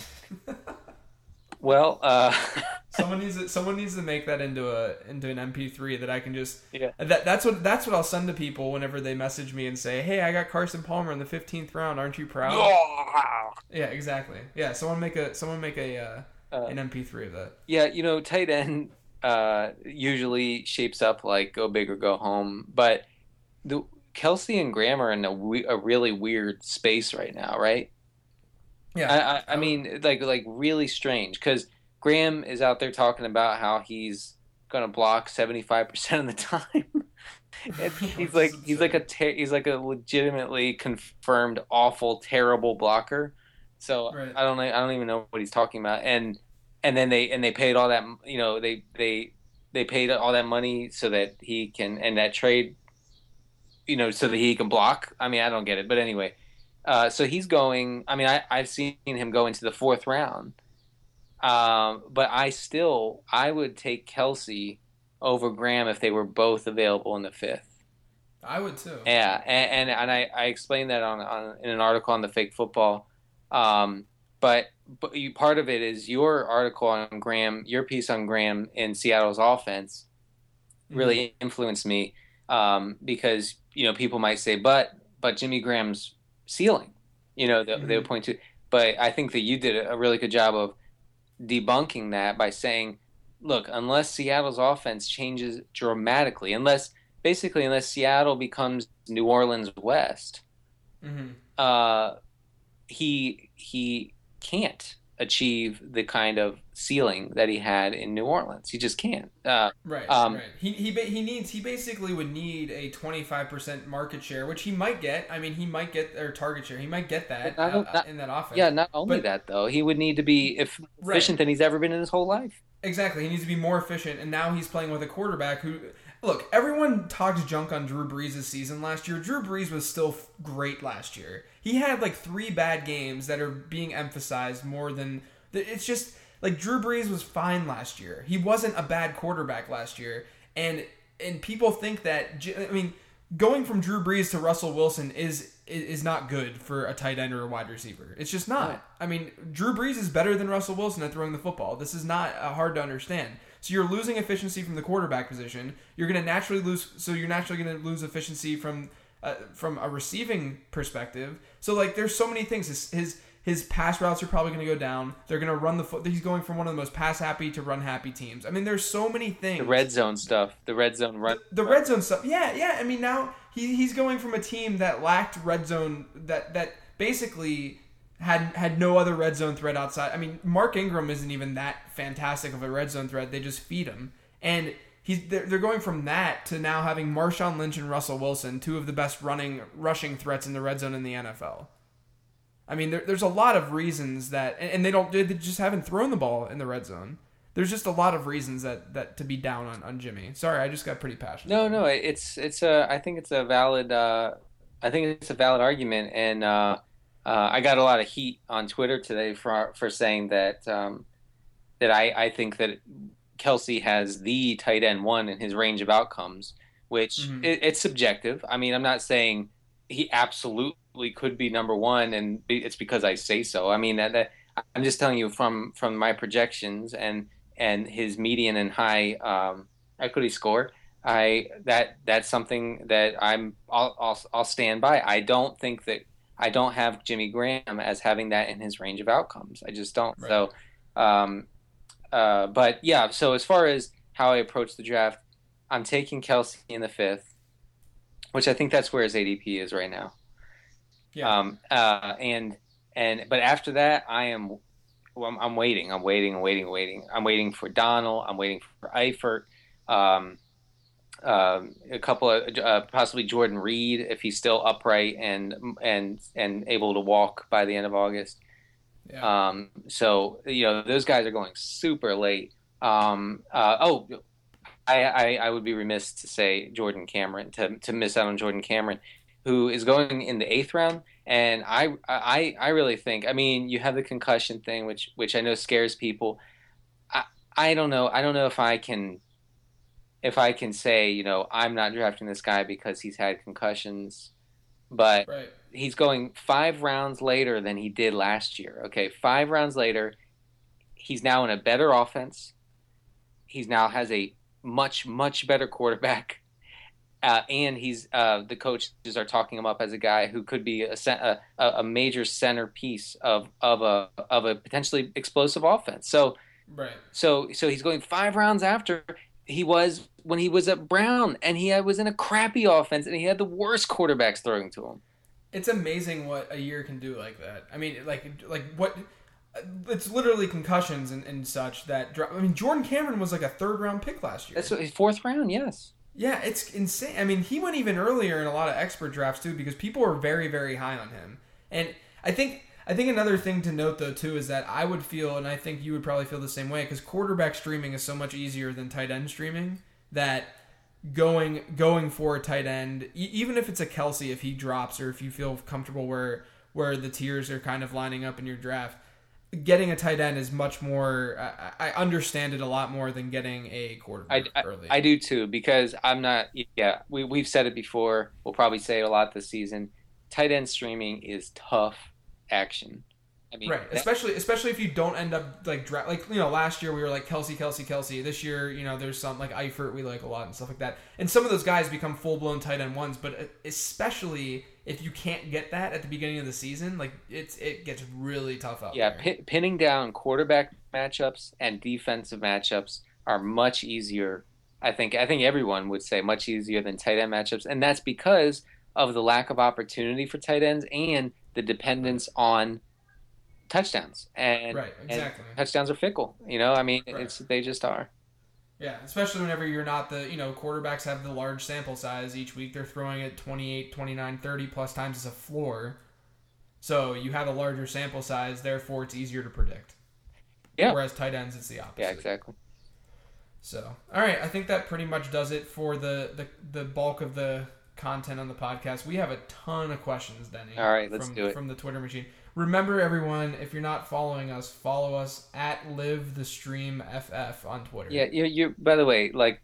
[SPEAKER 3] well, uh,
[SPEAKER 2] someone needs to, someone needs to make that into a into an MP3 that I can just
[SPEAKER 3] Yeah.
[SPEAKER 2] that that's what that's what I'll send to people whenever they message me and say, "Hey, I got Carson Palmer in the 15th round. Aren't you proud?" Yeah, exactly. Yeah, someone make a someone make a uh,
[SPEAKER 3] Uh,
[SPEAKER 2] an MP3 of that.
[SPEAKER 3] yeah, you know, tight end uh, usually shapes up like go big or go home, but the Kelce and Graham are in a, we- a really weird space right now, right?
[SPEAKER 2] Yeah,
[SPEAKER 3] I, I, I mean, like like really strange because Graham is out there talking about how he's gonna block seventy five percent of the time. He's like he's like a ter- he's like a legitimately confirmed awful terrible blocker. So
[SPEAKER 2] Right.
[SPEAKER 3] I don't I don't even know what he's talking about. And and then they and they paid all that you know they they they paid all that money so that he can and that trade you know so that he can block. I mean I don't get it, but anyway. Uh, so he's going. I mean, I, I've seen him go into the fourth round, um, but I still I would take Kelce over Graham if they were both available in the fifth.
[SPEAKER 2] I would too.
[SPEAKER 3] Yeah, and and, and I, I explained that on, on in an article on the fake football. Um, but but you, part of it is your article on Graham, your piece on Graham in Seattle's offense really influenced me um, because you know people might say, but but Jimmy Graham's ceiling, you know, they, they would point to. But I think that you did a really good job of debunking that by saying, look, unless Seattle's offense changes dramatically, unless basically unless Seattle becomes New Orleans West,
[SPEAKER 2] hmm
[SPEAKER 3] uh, he he can't achieve the kind of ceiling that he had in New Orleans. He just can't. Uh,
[SPEAKER 2] Right,
[SPEAKER 3] Um,
[SPEAKER 2] right. He he he needs he basically would need a twenty five percent market share, which he might get. I mean, he might get their target share. He might get that
[SPEAKER 3] not-
[SPEAKER 2] uh,
[SPEAKER 3] not-
[SPEAKER 2] in that offense.
[SPEAKER 3] yeah, not only
[SPEAKER 2] But-
[SPEAKER 3] that though, he would need to be if
[SPEAKER 2] Right.
[SPEAKER 3] efficient than he's ever been in his whole life.
[SPEAKER 2] Exactly. He needs to be more efficient, and now he's playing with a quarterback who. Look, everyone talked junk on Drew Brees' season last year. Drew Brees was still f- great last year. He had like three bad games that are being emphasized more than. It's just like Drew Brees was fine last year. He wasn't a bad quarterback last year, and and people think that I mean going from Drew Brees to Russell Wilson is is not good for a tight end or a wide receiver. It's just not. I mean, Drew Brees is better than Russell Wilson at throwing the football. This is not uh, hard to understand. So you're losing efficiency from the quarterback position. You're going to naturally lose. So you're naturally going to lose efficiency from uh, from a receiving perspective. So like, there's so many things. His his, his pass routes are probably going to go down. They're going to run the foot. He's going from one of the most pass happy to run happy teams. I mean, there's so many things.
[SPEAKER 3] The red zone stuff. The red zone run.
[SPEAKER 2] The, the red zone stuff. Yeah, yeah. I mean, now he, he's going from a team that lacked red zone that that basically had had no other red zone threat outside. I mean, Mark Ingram isn't even that fantastic of a red zone threat. They just feed him, and he's they're, they're going from that to now having Marshawn Lynch and Russell Wilson, two of the best running rushing threats in the red zone in the NFL. I mean, there, there's a lot of reasons that, and, and they don't they just haven't thrown the ball in the red zone there's just a lot of reasons that that to be down on, on Jimmy. Sorry, I just got pretty passionate.
[SPEAKER 3] No, no, it's it's a I think it's a valid uh, I think it's a valid argument, and uh, uh, I got a lot of heat on Twitter today for for saying that um, that I I think that Kelce has the tight end one in his range of outcomes, which mm-hmm. it, it's subjective. I mean, I'm not saying he absolutely could be number one, and it's because I say so. I mean that, that I'm just telling you from from my projections and and his median and high um, equity score, I that that's something that I'm I'll, I'll, I'll stand by. I don't think that I don't have Jimmy Graham as having that in his range of outcomes. I just don't. Right. So, um, uh, but yeah. So as far as how I approach the draft, I'm taking Kelce in the fifth, which I think that's where his ADP is right now. Yeah. Um, uh, and and but after that, I am well, I'm, I'm, waiting. I'm waiting. I'm waiting. Waiting. I'm waiting for Donald. I'm waiting for Eifert. Um, um, a couple of uh, possibly Jordan Reed if he's still upright and and and able to walk by the end of August. Yeah. Um, so you know those guys are going super late. Um, uh, oh, I, I, I would be remiss to say Jordan Cameron to to miss out on Jordan Cameron, who is going in the eighth round. And I, I, I really think. I mean, you have the concussion thing, which, which I know scares people. I, I don't know. I don't know if I can, if I can say, you know, I'm not drafting this guy because he's had concussions, but right. he's going five rounds later than he did last year. Okay, five rounds later, he's now in a better offense. He's now has a much, much better quarterback uh, and he's uh, the coaches are talking him up as a guy who could be a, a, a major centerpiece of of a of a potentially explosive offense. So right. So so he's going five rounds after he was when he was at Brown, and he was in a crappy offense, and he had the worst quarterbacks throwing to him.
[SPEAKER 2] It's amazing what a year can do like that. I mean, like like what it's literally concussions and, and such that I mean Jordan Cameron was like a third round pick last year.
[SPEAKER 3] That's what, fourth round, yes.
[SPEAKER 2] Yeah, it's insane. I mean, he went even earlier in a lot of expert drafts too because people were very, very high on him. And I think I think another thing to note though too is that I would feel, and I think you would probably feel the same way, because quarterback streaming is so much easier than tight end streaming that going going for a tight end, even if it's a Kelce, if he drops or if you feel comfortable where where the tiers are kind of lining up in your draft, getting a tight end is much more. I, I understand it a lot more than getting a quarterback
[SPEAKER 3] I,
[SPEAKER 2] early.
[SPEAKER 3] I, I do too because I'm not. Yeah, we we've said it before. We'll probably say it a lot this season. Tight end streaming is tough action.
[SPEAKER 2] I mean, right. That, especially especially if you don't end up like dra- like you know last year we were like Kelce, Kelsey, Kelce. This year you know there's some like Eifert we like a lot and stuff like that. And some of those guys become full blown tight end ones. But uh, especially if you can't get that at the beginning of the season, like it's it gets really tough out
[SPEAKER 3] yeah, pin, pinning down quarterback matchups and defensive matchups are much easier. I think I think everyone would say much easier than tight end matchups, and that's because of the lack of opportunity for tight ends and the dependence on touchdowns. And,
[SPEAKER 2] right, exactly.
[SPEAKER 3] And touchdowns are fickle. You know, I mean, right. it's they just are.
[SPEAKER 2] Yeah, especially whenever you're not the, you know, quarterbacks have the large sample size each week. They're throwing it 28, 29, 30 plus times as a floor. So you have a larger sample size, therefore it's easier to predict. Yeah. Whereas tight ends, it's the opposite.
[SPEAKER 3] Yeah, exactly.
[SPEAKER 2] So, all right, I think that pretty much does it for the the, the bulk of the content on the podcast. We have a ton of questions, Denny.
[SPEAKER 3] All right, let's
[SPEAKER 2] from,
[SPEAKER 3] do it.
[SPEAKER 2] From the Twitter machine. Remember, everyone, if you're not following us, follow us at Live the Stream FF on Twitter.
[SPEAKER 3] Yeah, you you by the way, like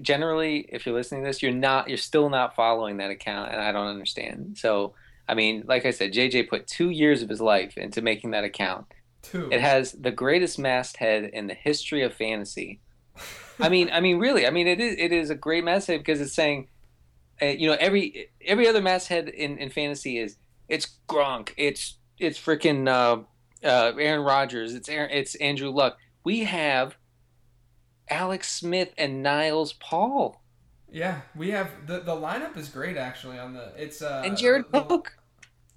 [SPEAKER 3] generally if you're listening to this, you're not you're still not following that account and I don't understand. So, I mean, like I said, JJ put 2 years of his life into making that account.
[SPEAKER 2] Two.
[SPEAKER 3] It has the greatest masthead in the history of fantasy. I mean, I mean, really, I mean, it is it is a great masthead because it's saying, uh, you know, every every other masthead in, in fantasy is it's Gronk, it's it's freaking uh, uh, Aaron Rodgers, it's Aaron, it's Andrew Luck. We have Alex Smith and Niles Paul
[SPEAKER 2] Yeah, we have the the lineup is great actually on the it's uh
[SPEAKER 3] and Jared
[SPEAKER 2] the-
[SPEAKER 3] Cook.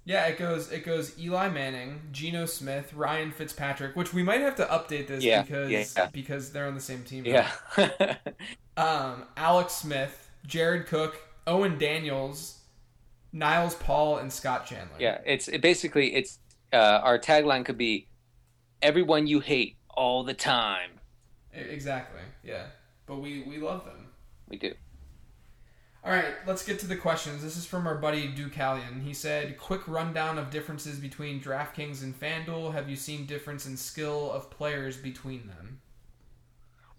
[SPEAKER 2] Yeah, it goes it goes Eli Manning, Geno Smith, Ryan Fitzpatrick, which we might have to update this
[SPEAKER 3] Yeah,
[SPEAKER 2] because
[SPEAKER 3] yeah.
[SPEAKER 2] because they're on the same team. now.
[SPEAKER 3] Yeah,
[SPEAKER 2] Um, Alex Smith, Jared Cook, Owen Daniels, Niles Paul, and Scott Chandler.
[SPEAKER 3] yeah. It's it basically it's uh, our tagline could be everyone you hate all the time.
[SPEAKER 2] Exactly. Yeah, but we we love them.
[SPEAKER 3] We do.
[SPEAKER 2] All right, let's get to the questions. This is from our buddy Ducalion. He said, "Quick rundown of differences between DraftKings and FanDuel. Have you seen difference in skill of players between them?"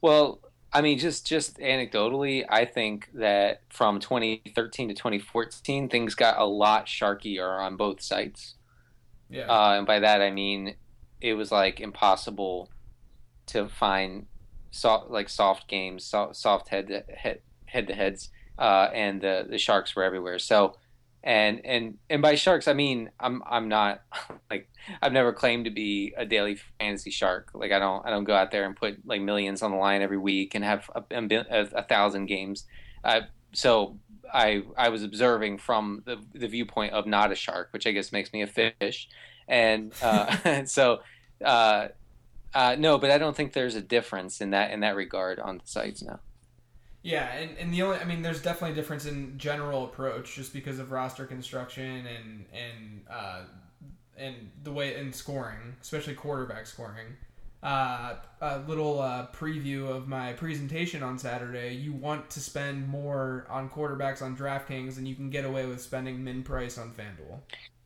[SPEAKER 3] Well, I mean, just just anecdotally, I think that from 2013 to 2014, things got a lot sharkier on both sites.
[SPEAKER 2] Yeah.
[SPEAKER 3] Uh, and by that I mean it was like impossible to find soft like soft games, soft, soft head to head head to heads, uh, and the the sharks were everywhere. So, and and and by sharks I mean I'm I'm not like I've never claimed to be a daily fantasy shark. Like I don't I don't go out there and put like millions on the line every week and have a, a, a thousand games. Uh, so I I was observing from the the viewpoint of not a shark, which I guess makes me a fish, and uh, so uh, uh, no, but I don't think there's a difference in that in that regard on the sites now.
[SPEAKER 2] Yeah, and, and the only I mean, there's definitely a difference in general approach just because of roster construction and and uh, and the way in scoring, especially quarterback scoring. Uh, a little uh, preview of my presentation on Saturday. You want to spend more on quarterbacks on DraftKings, and you can get away with spending min price on FanDuel.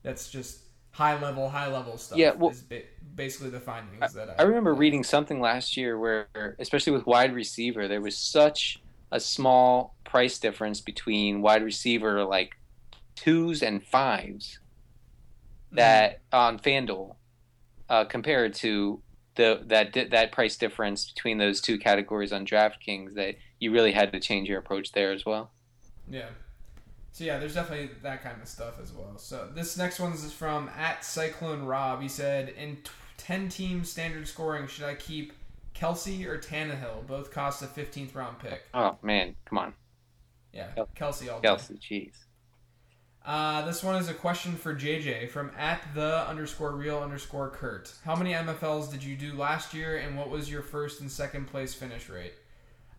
[SPEAKER 2] That's just high level, high level stuff.
[SPEAKER 3] Yeah, well-
[SPEAKER 2] is ba- basically the findings that I,
[SPEAKER 3] I remember reading something last year where, especially with wide receiver, there was such a small price difference between wide receiver like twos and fives that on FanDuel uh, compared to the that that price difference between those two categories on DraftKings that you really had to change your approach there as well.
[SPEAKER 2] Yeah. So yeah, there's definitely that kind of stuff as well. So this next one is from at Cyclone Rob. He said, "In t- ten team standard scoring, should I keep Kelce or Tannehill? Both cost a 15th round pick."
[SPEAKER 3] Oh man, come on,
[SPEAKER 2] Yeah, Kelce all day.
[SPEAKER 3] Kelce, jeez.
[SPEAKER 2] Uh, this one is a question for JJ from at the underscore real underscore Kurt. How many MFLs did you do last year, and what was your first and second place finish rate?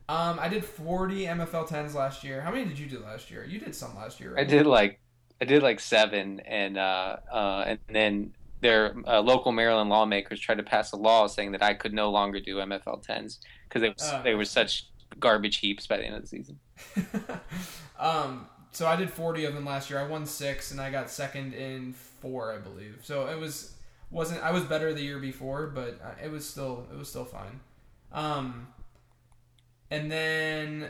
[SPEAKER 2] Um, I did 40 MFL 10s last year. How many did you do last year? You did some last year, right?
[SPEAKER 3] I did like I did like seven, and uh, uh, and then their uh, local Maryland lawmakers tried to pass a law saying that I could no longer do MFL tens because they was,
[SPEAKER 2] Oh.
[SPEAKER 3] they were such garbage heaps by the end of the season.
[SPEAKER 2] um, so I did 40 of them last year. I won six, and I got second in four, I believe. So it was wasn't I was better the year before, but uh, it was still it was still fine. Um, and then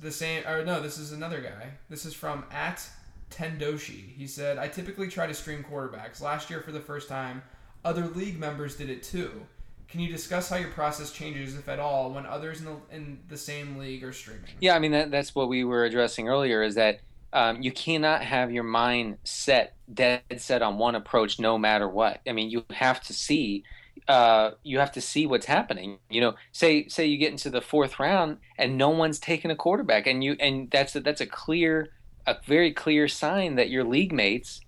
[SPEAKER 2] the same or no, this is another guy. This is from at Tendoshi. He said, "I typically try to stream quarterbacks. Last year, for the first time, other league members did it too." Can you discuss how your process changes, if at all, when others in the, in the same league are streaming?
[SPEAKER 3] Yeah, I mean that, that's what we were addressing earlier. Is that um, you cannot have your mind set dead set on one approach no matter what. I mean, you have to see. Uh, you have to see what's happening. You know, say say you get into the fourth round and no one's taking a quarterback, and you and that's a, that's a clear, a very clear sign that your league mates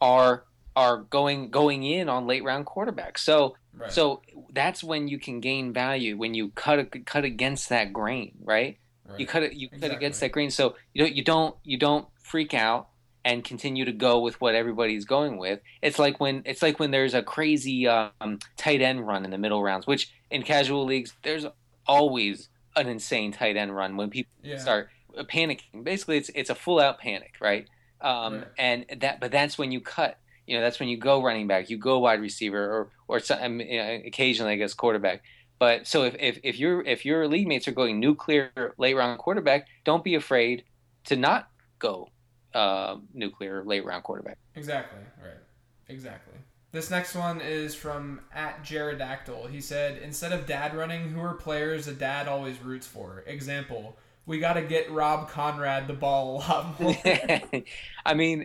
[SPEAKER 3] are are going going in on late round quarterbacks. So
[SPEAKER 2] Right.
[SPEAKER 3] so that's when you can gain value when you cut cut against that grain, right?
[SPEAKER 2] Right.
[SPEAKER 3] You cut it. You cut against that grain. So you don't. You don't. You don't freak out and continue to go with what everybody's going with. It's like when it's like when there's a crazy um, tight end run in the middle rounds, which in casual leagues there's always an insane tight end run when people
[SPEAKER 2] Yeah.
[SPEAKER 3] start panicking. Basically, it's it's a full out panic, right? Um. And that, but that's when you cut. You know, that's when you go running back, you go wide receiver, or or some, you know, occasionally, I guess, quarterback. But so if, if if your if your league mates are going nuclear late round quarterback, don't be afraid to not go uh, nuclear late round quarterback.
[SPEAKER 2] Exactly. Right. Exactly. This next one is from at Jaredactyl. He said, instead of dad running, who are players a dad always roots for? Example, we got to get Rob Konrad the ball a lot more.
[SPEAKER 3] I mean,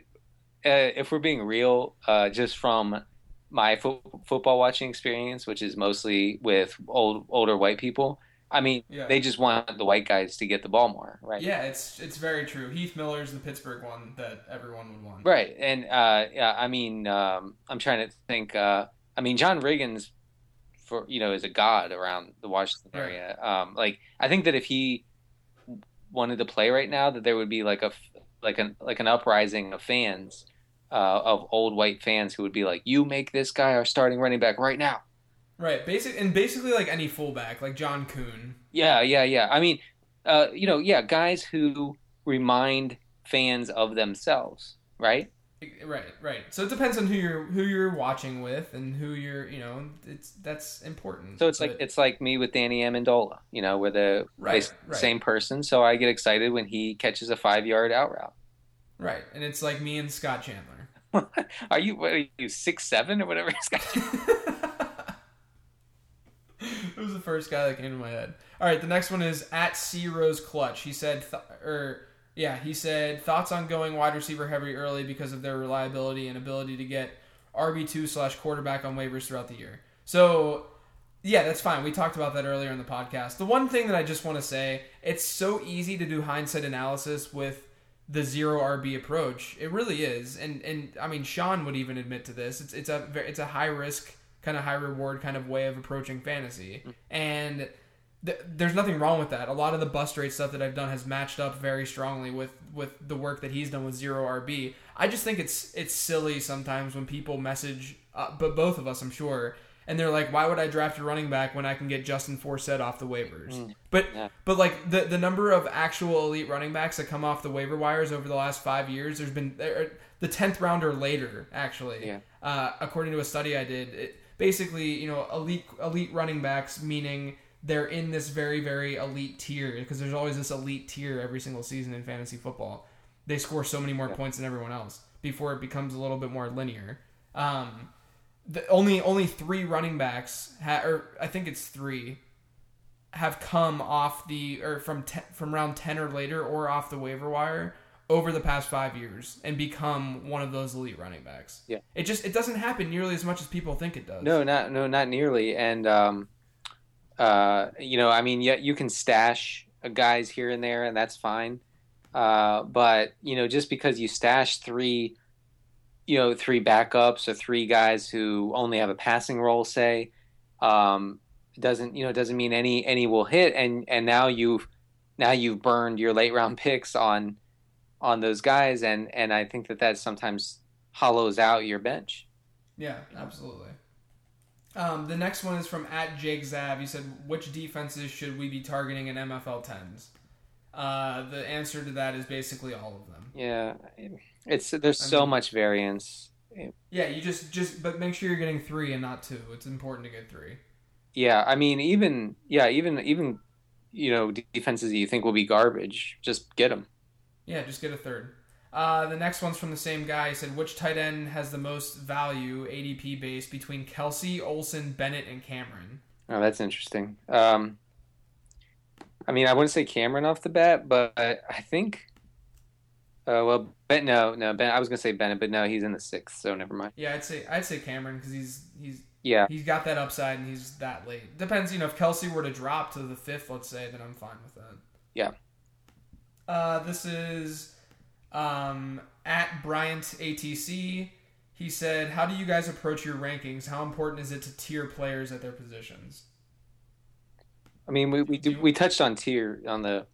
[SPEAKER 3] uh, if we're being real, uh, just from my fo- football watching experience, which is mostly with old older white people, I mean,
[SPEAKER 2] Yeah.
[SPEAKER 3] they just want the white guys to get the ball more, right?
[SPEAKER 2] yeah, it's it's very true. Heath Miller's the Pittsburgh one that everyone would want.
[SPEAKER 3] Right, and uh, yeah, I mean, um, I'm trying to think. Uh, I mean, John Riggins, for you know, is a god around the Washington
[SPEAKER 2] Right.
[SPEAKER 3] area. Um, like, I think that if he wanted to play right now, that there would be like a like an like an uprising of fans, uh, of old white fans who would be like, "You make this guy our starting running back right now."
[SPEAKER 2] Right. Basic and basically like any fullback, like John Kuhn.
[SPEAKER 3] Yeah, yeah, yeah. I mean, uh, you know, yeah, guys who remind fans of themselves, right?
[SPEAKER 2] Right, right. So it depends on who you're who you're watching with and who you're, you know, it's that's important.
[SPEAKER 3] So it's like it's like me with Danny Amendola. You know, we're the
[SPEAKER 2] Right, right.
[SPEAKER 3] same person. So I get excited when he catches a five yard out route.
[SPEAKER 2] right, and it's like me and Scott Chandler.
[SPEAKER 3] Are you what are you six seven or whatever? Got-
[SPEAKER 2] it was the first guy that came to my head. All right, the next one is at C Rose Clutch. He said, th- or yeah, he said thoughts on going wide receiver heavy early because of their reliability and ability to get RB two slash quarterback on waivers throughout the year. So yeah, that's fine. We talked about that earlier in the podcast. The one thing that I just want to say, it's so easy to do hindsight analysis with the zero RB approach. It really is, and and I mean Shawn would even admit to this. It's it's a it's a high risk kind of high reward kind of way of approaching fantasy, mm. and th- there's nothing wrong with that. A lot of the bust rate stuff that I've done has matched up very strongly with with the work that he's done with zero RB. I just think it's it's silly sometimes when people message, uh, but both of us, I'm sure. And they're like, "Why would I draft a running back when I can get Justin Forsett off the waivers?" But
[SPEAKER 3] Yeah.
[SPEAKER 2] but like the the number of actual elite running backs that come off the waiver wires over the last five years, there's been there- the tenth rounder later actually.
[SPEAKER 3] Yeah.
[SPEAKER 2] Uh, according to a study I did, it, basically you know elite elite running backs meaning they're in this very very elite tier because there's always this elite tier every single season in fantasy football. They score so many more points than everyone else before it becomes a little bit more linear. Um, the only only three running backs, ha- or I think it's three, have come off the or from te- from round ten or later, or off the waiver wire over the past five years and become one of those elite running backs.
[SPEAKER 3] Yeah.
[SPEAKER 2] it just it doesn't happen nearly as much as people think it does.
[SPEAKER 3] no, not no, not nearly. And um, uh, you know, I mean, yeah, you can stash guys here and there, and that's fine. Uh, but you know, just because you stash three, you know, three backups or three guys who only have a passing role, say, um, doesn't you know doesn't mean any any will hit. And and now you've now you've burned your late round picks on on those guys, and and I think that that sometimes hollows out your bench.
[SPEAKER 2] Yeah, absolutely. Um, the next one is from at Jake Zav. He said, "Which defenses should we be targeting in MFL tens?" Uh, the answer to that is basically all of them.
[SPEAKER 3] Yeah, it's there's so
[SPEAKER 2] mean-
[SPEAKER 3] much variance.
[SPEAKER 2] Yeah, you just just but make sure you're getting three and not two. It's important to get three.
[SPEAKER 3] Yeah, I mean, even yeah, even even you know defenses that you think will be garbage, just get them.
[SPEAKER 2] Yeah, just get a third. Uh, the next one's from the same guy. He said, "Which tight end has the most value ADP base between Kelce, Olsen, Bennett, and Cameron?"
[SPEAKER 3] Oh, that's interesting. Um, I mean, I wouldn't say Cameron off the bat, but I think. Uh, well, Ben, no, no, Ben. I was gonna say Bennett, but no, he's in the sixth, so never mind.
[SPEAKER 2] Yeah, I'd say I'd say Cameron because he's he's
[SPEAKER 3] Yeah,
[SPEAKER 2] he's got that upside and he's that late. Depends, you know, if Kelce were to drop to the fifth, let's say, then I'm fine with that.
[SPEAKER 3] Yeah.
[SPEAKER 2] Uh, this is um, at Bryant ATC. He said, "How do you guys approach your rankings? How important is it to tier players at their positions?"
[SPEAKER 3] I mean, we we,
[SPEAKER 2] Do
[SPEAKER 3] we touched on tier on the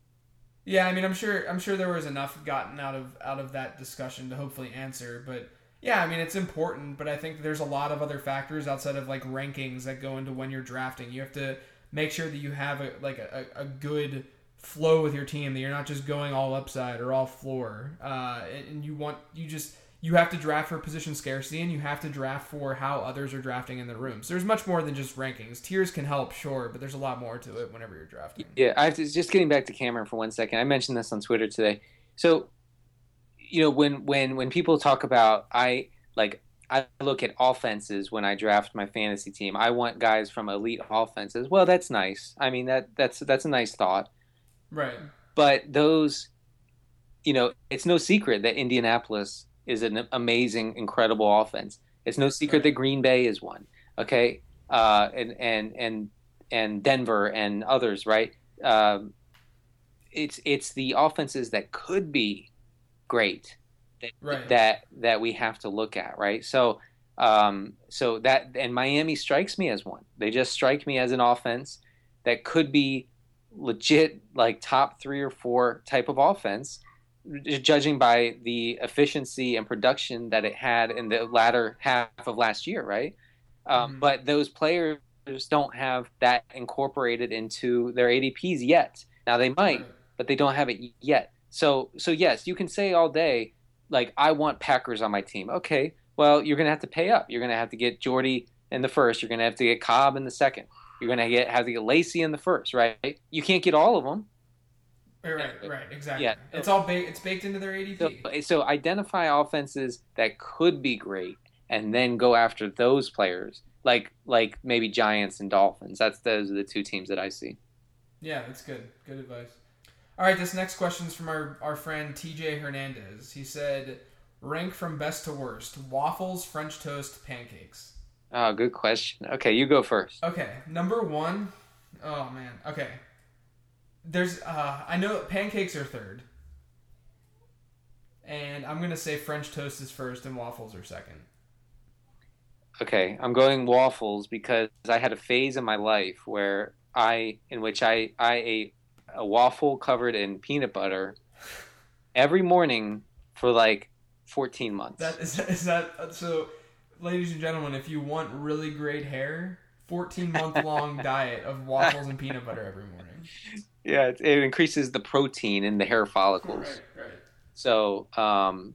[SPEAKER 2] Yeah, I mean, I'm sure I'm sure there was enough gotten out of out of that discussion to hopefully answer, but yeah, I mean, it's important, but I think there's a lot of other factors outside of like rankings that go into when you're drafting. You have to make sure that you have a like a, a good flow with your team. That you're not just going all upside or all floor. Uh, and, you want you just you have to draft for position scarcity and you have to draft for how others are drafting in the rooms. There's much more than just rankings. Tiers can help, sure, but there's a lot more to it whenever you're drafting.
[SPEAKER 3] Yeah, I have to, just getting back to Cameron for one second. I mentioned this on Twitter today. So, you know, when when when people talk about I like I look at offenses when I draft my fantasy team. I want guys from elite offenses. Well, that's nice. I mean that that's that's a nice thought.
[SPEAKER 2] Right.
[SPEAKER 3] But those you know, it's no secret that Indianapolis is an amazing, incredible offense. It's no secret right. that Green Bay is one. Okay, uh, and and and and Denver and others, right? Um, it's it's the offenses that could be great that right. that, that we have to look at, right? So um, so that and Miami strikes me as one. They just strike me as an offense that could be legit, like top three or four type of offense judging by the efficiency and production that it had in the latter half of last year, right? Um, mm-hmm. But those players don't have that incorporated into their ADPs yet. Now they might, but they don't have it yet. So, so yes, you can say all day, like I want Packers on my team. Okay, well you're gonna have to pay up. You're gonna have to get Jordy in the first. You're gonna have to get Cobb in the second. You're gonna get have to get Lacy in the first, right? You can't get all of them
[SPEAKER 2] Right, right, exactly. Yeah, it's all baked. It's baked into their ADP.
[SPEAKER 3] So, so identify offenses that could be great, and then go after those players, like like maybe Giants and Dolphins. That's those are the two teams that I see.
[SPEAKER 2] Yeah, that's good. Good advice. All right, this next question is from our, our friend TJ Hernandez. He said, rank from best to worst waffles, French toast, pancakes.
[SPEAKER 3] Oh, good question. Okay, you go first.
[SPEAKER 2] Okay, number one. Oh, man. Okay there's uh, I know pancakes are third, and I'm gonna say French toast is first and waffles are second.
[SPEAKER 3] Okay, I'm going waffles because I had a phase in my life where I, in which I I ate a waffle covered in peanut butter every morning for like 14 months.
[SPEAKER 2] That is, is that so, ladies and gentlemen, if you want really great hair, 14 month long diet of waffles and peanut butter every morning
[SPEAKER 3] yeah, it, it, increases the protein in the hair follicles.
[SPEAKER 2] Right, right.
[SPEAKER 3] So, um,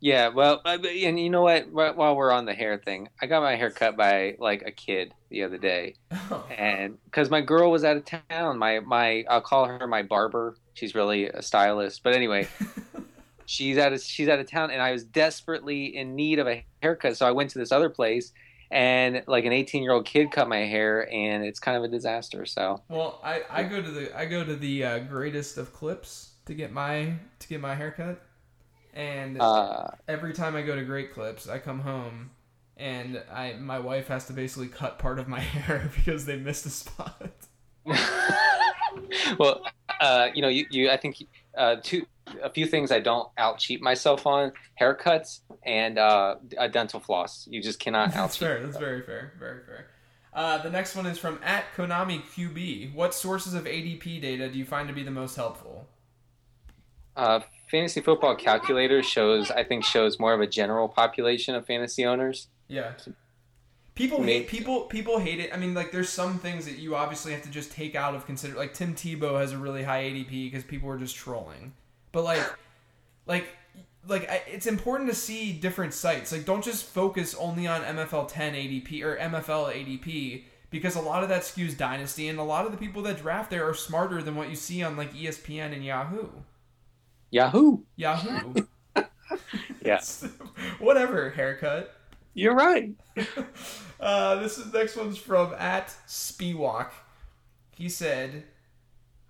[SPEAKER 3] yeah, well, and you know what? While we're on the hair thing, I got my hair cut by like a kid the other day, oh. and because my girl was out of town, my my I'll call her my barber. She's really a stylist, but anyway. she's out of she's out of town and I was desperately in need of a haircut so I went to this other place and like an 18 year old kid cut my hair and it's kind of a disaster so.
[SPEAKER 2] Well i i go to the i go to the uh, greatest of clips to get my to get my haircut and uh, every time i go to great clips i come home and i my wife has to basically cut part of my hair because they missed a spot.
[SPEAKER 3] Well uh, you know you, you i think uh, two a few things I don't out cheat myself on: haircuts and uh, a dental floss. You just cannot out.
[SPEAKER 2] That's fair. That's very fair. Very fair. Uh, the next one is from at Konami QB. What sources of ADP data do you find to be the most helpful?
[SPEAKER 3] Uh, fantasy football calculator shows, I think, shows more of a general population of fantasy owners.
[SPEAKER 2] Yeah. People hate people. People hate it. I mean, like, there's some things that you obviously have to just take out of consider. Like Tim Tebow has a really high ADP because people are just trolling. But like, like, like it's important to see different sites. Like, don't just focus only on MFL 10 ADP or MFL ADP because a lot of that skews dynasty, and a lot of the people that draft there are smarter than what you see on like ESPN and Yahoo.
[SPEAKER 3] Yahoo.
[SPEAKER 2] Yahoo.
[SPEAKER 3] yes.
[SPEAKER 2] Whatever haircut.
[SPEAKER 3] You're right.
[SPEAKER 2] uh, this is next one's from at Spiewalk. He said,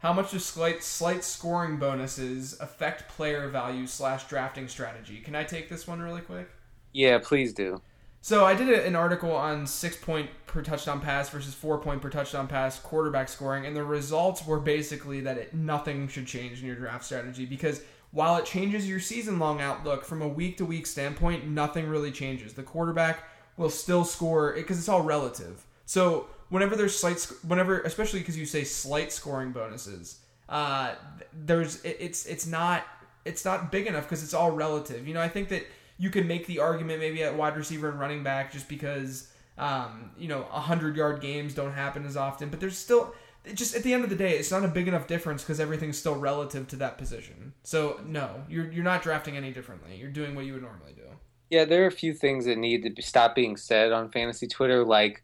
[SPEAKER 2] how much do slight, slight scoring bonuses affect player value slash drafting strategy? Can I take this one really quick?
[SPEAKER 3] Yeah, please do.
[SPEAKER 2] So I did an article on six point per touchdown pass versus four point per touchdown pass quarterback scoring, and the results were basically that it, nothing should change in your draft strategy because while it changes your season long outlook from a week to week standpoint, nothing really changes. The quarterback will still score because it's all relative. So whenever there's slight, whenever especially because you say slight scoring bonuses, uh, there's it, it's it's not it's not big enough because it's all relative. You know, I think that you can make the argument maybe at wide receiver and running back just because um, you know hundred yard games don't happen as often, but there's still just at the end of the day, it's not a big enough difference because everything's still relative to that position. So no, you're you're not drafting any differently. You're doing what you would normally do.
[SPEAKER 3] Yeah, there are a few things that need to be, stop being said on fantasy Twitter, like,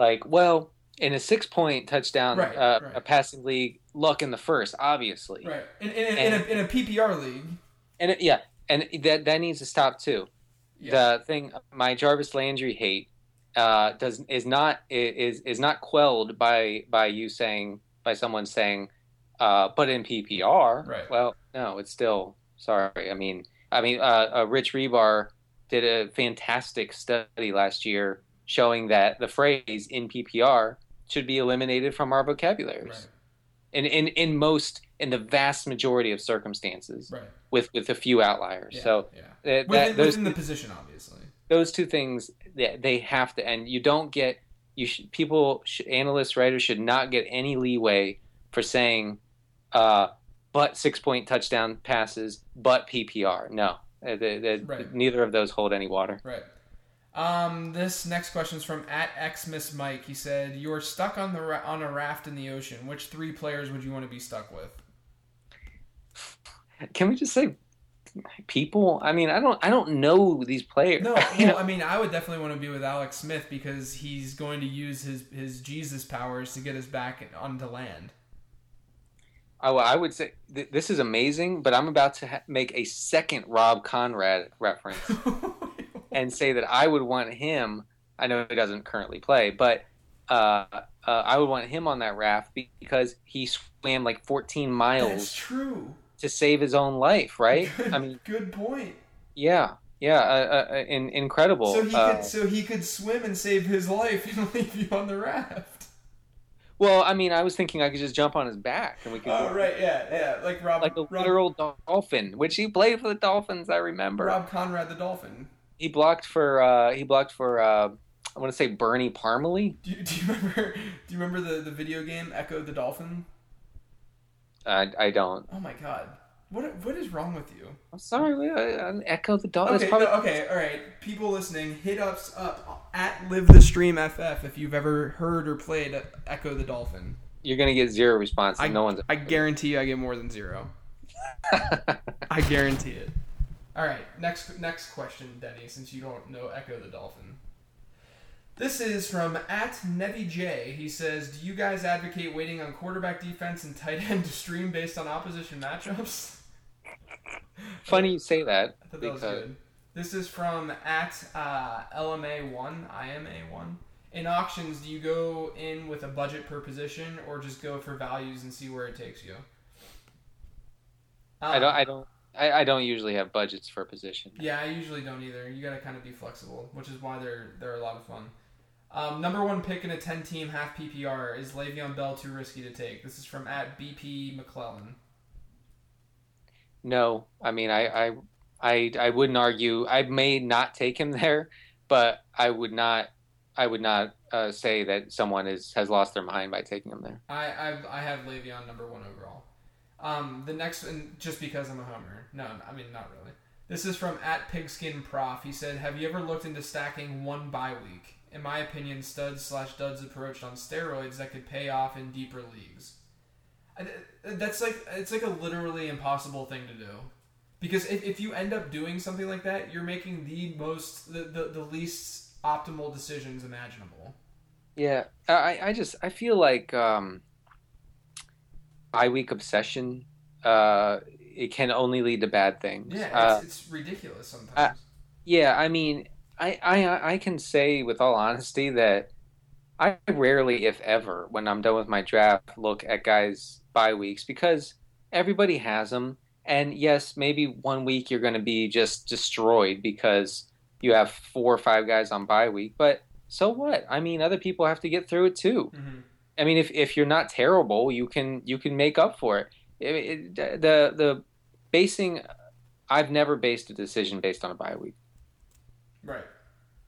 [SPEAKER 3] like, well, in a six-point touchdown,
[SPEAKER 2] Right,
[SPEAKER 3] uh,
[SPEAKER 2] right.
[SPEAKER 3] a passing league, luck in the first, obviously,
[SPEAKER 2] Right. In in, in, a, in a PPR league.
[SPEAKER 3] and it, yeah, and that that needs to stop too.
[SPEAKER 2] Yeah.
[SPEAKER 3] The thing, my Jarvis Landry hate, uh, does is not is is not quelled by by you saying by someone saying, uh, but in PPR,
[SPEAKER 2] Right.
[SPEAKER 3] Well, no, it's still sorry. I mean, I mean, uh, uh, Rich Hribar did a fantastic study last year showing that the phrase in PPR should be eliminated from our vocabularies.
[SPEAKER 2] Right.
[SPEAKER 3] In, in in most in the vast majority of circumstances,
[SPEAKER 2] Right.
[SPEAKER 3] with with a few outliers.
[SPEAKER 2] Yeah.
[SPEAKER 3] So
[SPEAKER 2] yeah.
[SPEAKER 3] that,
[SPEAKER 2] Within,
[SPEAKER 3] those
[SPEAKER 2] within the position, obviously.
[SPEAKER 3] those two things they, they have to end. You don't get you should, people sh analysts writers should not get any leeway for saying, uh, but six point touchdown passes, but PPR. No, Uh, the- the-
[SPEAKER 2] Right.
[SPEAKER 3] neither of those hold any water.
[SPEAKER 2] Right. Um, this next question is from at Xmas Mike. He said, "You're stuck on the ra- on a raft in the ocean. Which three players would you want to be stuck with?"
[SPEAKER 3] Can we just say people? I mean, I don't I don't know these players.
[SPEAKER 2] No, well, I mean, I would definitely want to be with Alex Smith because he's going to use his his Jesus powers to get us back onto land.
[SPEAKER 3] I, I would say th- this is amazing, but I'm about to ha- make a second Rob Konrad reference. and say that I would want him. I know he doesn't currently play, but uh, uh, I would want him on that raft because he swam like 14 miles.
[SPEAKER 2] That's true.
[SPEAKER 3] to save his own life, right?
[SPEAKER 2] Good,
[SPEAKER 3] I mean,
[SPEAKER 2] good point.
[SPEAKER 3] yeah, yeah, uh, uh, in, incredible.
[SPEAKER 2] So he
[SPEAKER 3] Uh,
[SPEAKER 2] could so he could swim and save his life and leave you on the raft.
[SPEAKER 3] well, I mean, I was thinking I could just jump on his back and we could
[SPEAKER 2] Oh right, yeah, yeah, like Rob,
[SPEAKER 3] like a
[SPEAKER 2] Rob,
[SPEAKER 3] literal dolphin, which he played for the Dolphins. I remember
[SPEAKER 2] Rob Konrad the dolphin.
[SPEAKER 3] He blocked for uh, he blocked for uh, I want to say Bernie Parmalee.
[SPEAKER 2] Do you, do you remember? Do you remember the, the video game Ecco the Dolphin?
[SPEAKER 3] Uh, I don't.
[SPEAKER 2] Oh my god, what what is wrong with you?
[SPEAKER 3] I'm sorry. I, I echo the dolphin.
[SPEAKER 2] Okay,
[SPEAKER 3] probably
[SPEAKER 2] no, okay, all right. People listening, hit us up at Live the Stream FF if you've ever heard or played Ecco the Dolphin.
[SPEAKER 3] you're gonna get zero response.
[SPEAKER 2] I,
[SPEAKER 3] no one's.
[SPEAKER 2] I guarantee you, I get more than zero. I guarantee it. All right, next next question, Denny. Since you don't know Ecco the Dolphin, this is from at Nevi J. He says, "Do you guys advocate waiting on quarterback defense and tight end to stream based on opposition matchups?"
[SPEAKER 3] Funny you say that
[SPEAKER 2] I thought that was good. This is from at uh, LMA1, IMA1. In auctions, do you go in with a budget per position or just go for values and see where it takes you?
[SPEAKER 3] I don't. I don't. I, I don't usually have budgets for a position.
[SPEAKER 2] Yeah, I usually don't either. You got to kind of be flexible, which is why they're they're a lot of fun. Um, number one pick in a ten team half PPR is Le'Veon Bell too risky to take. This is from at BP McClellan.
[SPEAKER 3] No, I mean, I, I, I, I wouldn't argue. I may not take him there, but I would not. I would not uh, say that someone is has lost their mind by taking him there.
[SPEAKER 2] I I've, I have Le'Veon number one overall. Um, the next one, just because I'm a homer. No, I mean not really. This is from at Pigskin Prof. He said, "Have you ever looked into stacking one bye week? In my opinion, studs slash duds approached on steroids that could pay off in deeper leagues." That's like it's like a literally impossible thing to do, because if, if you end up doing something like that, you're making the most the, the, the least optimal decisions imaginable.
[SPEAKER 3] Yeah, I, I just I feel like um, bye week obsession. Uh, it can only lead to bad things.
[SPEAKER 2] Yeah,
[SPEAKER 3] Uh,
[SPEAKER 2] it's, it's ridiculous sometimes.
[SPEAKER 3] Uh, Yeah, I mean, I, I I can say with all honesty that I rarely, if ever, when I'm done with my draft, look at guys bye weeks because everybody has them. And yes, maybe one week you're going to be just destroyed because you have four or five guys on bye week. But so what? I mean, other people have to get through it too.
[SPEAKER 2] Mhm.
[SPEAKER 3] I mean, if, if you're not terrible, you can you can make up for it. It- it- the the basing, I've never based a decision based on a bye week.
[SPEAKER 2] Right,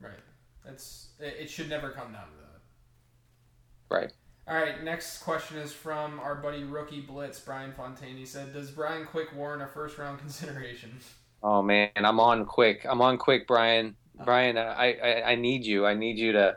[SPEAKER 2] right. That's it. Should never come down to that.
[SPEAKER 3] Right.
[SPEAKER 2] All right. Next question is from our buddy Rookie Blitz Brian Fontaine. He said, "Does Brian Quick warrant a first round consideration?"
[SPEAKER 3] Oh man, I'm on quick. I'm on quick, Brian. Brian, I, I I need you. I need you to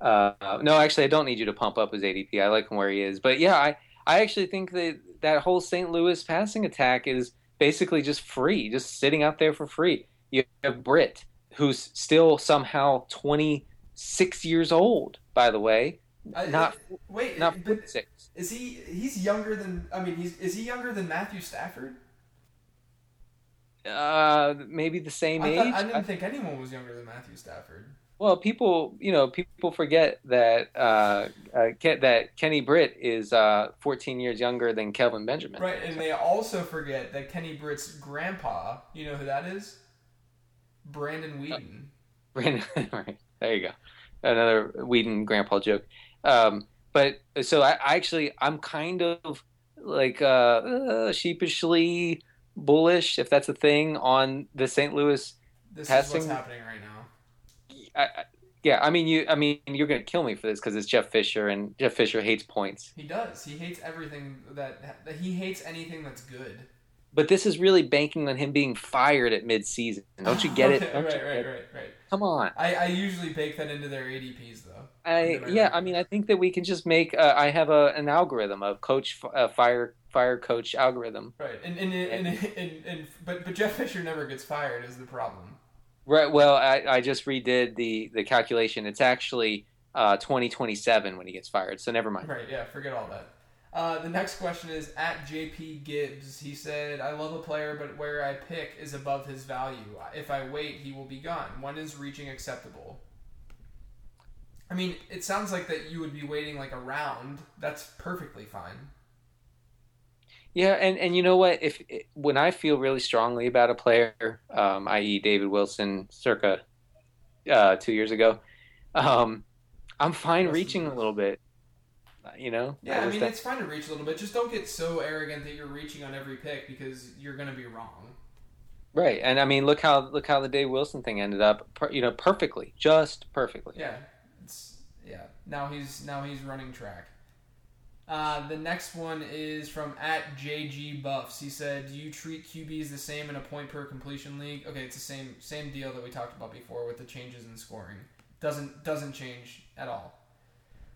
[SPEAKER 3] Uh, no, actually, I don't need you to pump up his ADP. I like him where he is. But yeah, I, I actually think that that whole St. Louis passing attack is basically just free, just sitting out there for free. You have Britt, who's still somehow 26 years old, by the way.
[SPEAKER 2] I-
[SPEAKER 3] Not
[SPEAKER 2] wait,
[SPEAKER 3] not
[SPEAKER 2] but
[SPEAKER 3] 46.
[SPEAKER 2] is he? He's younger than. I mean, he's is he younger than Matthew Stafford?
[SPEAKER 3] Uh, maybe the same
[SPEAKER 2] I,
[SPEAKER 3] age.
[SPEAKER 2] thought, I didn't think anyone was younger than Matthew Stafford.
[SPEAKER 3] Well, people, you know, people forget that uh, uh, Ke- that Kenny Britt is uh, 14 years younger than Kelvin Benjamin.
[SPEAKER 2] Right, and they also forget that Kenny Britt's grandpa. You know who that is? Brandon Weeden.
[SPEAKER 3] Brandon, right there you go, another Weeden grandpa joke. Um, but so I, I actually I'm kind of like uh, uh, sheepishly bullish, if that's a thing, on the St. Louis.
[SPEAKER 2] This is
[SPEAKER 3] Passing-
[SPEAKER 2] what's happening right now.
[SPEAKER 3] I, yeah, I mean you. I mean you're gonna kill me for this because it's Jeff Fisher, and Jeff Fisher hates points.
[SPEAKER 2] He does. He hates everything that, that he hates anything that's good.
[SPEAKER 3] But this is really banking on him being fired at mid-season. Don't you get it? Don't
[SPEAKER 2] right,
[SPEAKER 3] you
[SPEAKER 2] right, right, right.
[SPEAKER 3] Come on.
[SPEAKER 2] I, I usually bake that into their ADPs though.
[SPEAKER 3] I yeah. I mean, I think that we can just make. Uh, I have a an algorithm of coach uh, fire fire coach algorithm.
[SPEAKER 2] Right, and and, and, and, and, and but but Jeff Fisher never gets fired is the problem.
[SPEAKER 3] Right. Well, I, I just redid the the calculation. It's actually uh, 2027 when he gets fired. So never mind.
[SPEAKER 2] Right, yeah, forget all that. Uh, the next question is at JP Gibbs. He said, I love a player, but where I pick is above his value. If I wait, he will be gone. When is reaching acceptable? I mean, it sounds like that you would be waiting like a round. That's perfectly fine.
[SPEAKER 3] Yeah, and and you know what? If when I feel really strongly about a player, um, i.e., David Wilson, circa uh, two years ago, um, I'm fine reaching a little bit. Uh, You know?
[SPEAKER 2] Yeah, I mean,
[SPEAKER 3] that-
[SPEAKER 2] it's fine to reach a little bit. Just don't get so arrogant that you're reaching on every pick because you're going to be wrong.
[SPEAKER 3] right. And I mean, look how look how the Dave Wilson thing ended up. Per, you know, perfectly, just perfectly.
[SPEAKER 2] Yeah, it's yeah. Now he's now he's running track. Uh, the next one is from at JG Buffs. He said, "Do you treat QBs the same in a point per completion league?" Okay, it's the same same deal that we talked about before with the changes in scoring. Doesn't doesn't change at all.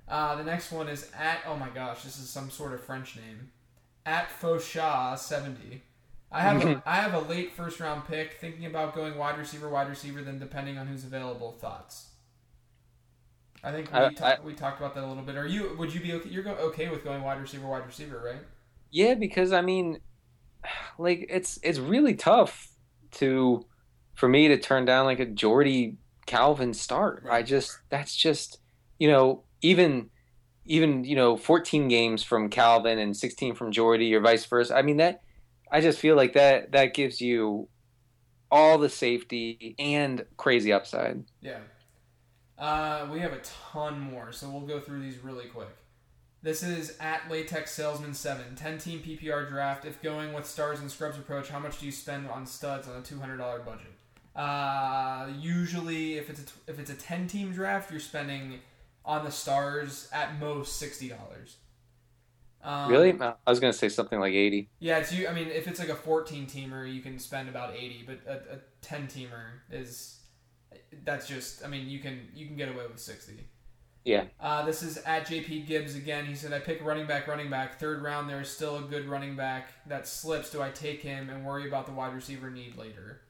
[SPEAKER 2] Uh, the next one is at oh my gosh, this is some sort of French name. At Fauchat seventy. I have a, I have a late first round pick, thinking about going wide receiver, wide receiver, then depending on who's available. Thoughts? I think we,
[SPEAKER 3] I-
[SPEAKER 2] ta- we talked about that a little bit. Are you? Would you be okay? You're go- okay with going wide receiver, wide receiver, right?
[SPEAKER 3] Yeah, because I mean, like it's it's really tough to for me to turn down like a Jordy Calvin start. I
[SPEAKER 2] Right.
[SPEAKER 3] just that's just you know even even you know 14 games from Calvin and 16 from Jordy or vice versa. I mean that I just feel like that that gives you all the safety and crazy upside.
[SPEAKER 2] Yeah. Uh, we have a ton more, so we'll go through these really quick. This is at Latex Salesman 7. 10 team PPR draft. If going with stars and scrubs approach, how much do you spend on studs on a $200 budget? Uh, usually, if it's a, if it's a 10 team draft, you're spending on the stars at most $60. Um,
[SPEAKER 3] Really? I was gonna say something like 80.
[SPEAKER 2] Yeah, it's you. I mean, if it's like a 14 teamer, you can spend about 80, but a, a 10 teamer is that's just. I mean, you can you can get away with 60.
[SPEAKER 3] Yeah.
[SPEAKER 2] Uh, this is at JP Gibbs again. He said, "I pick running back, running back. Third round, there is still a good running back that slips. Do I take him and worry about the wide receiver need later?"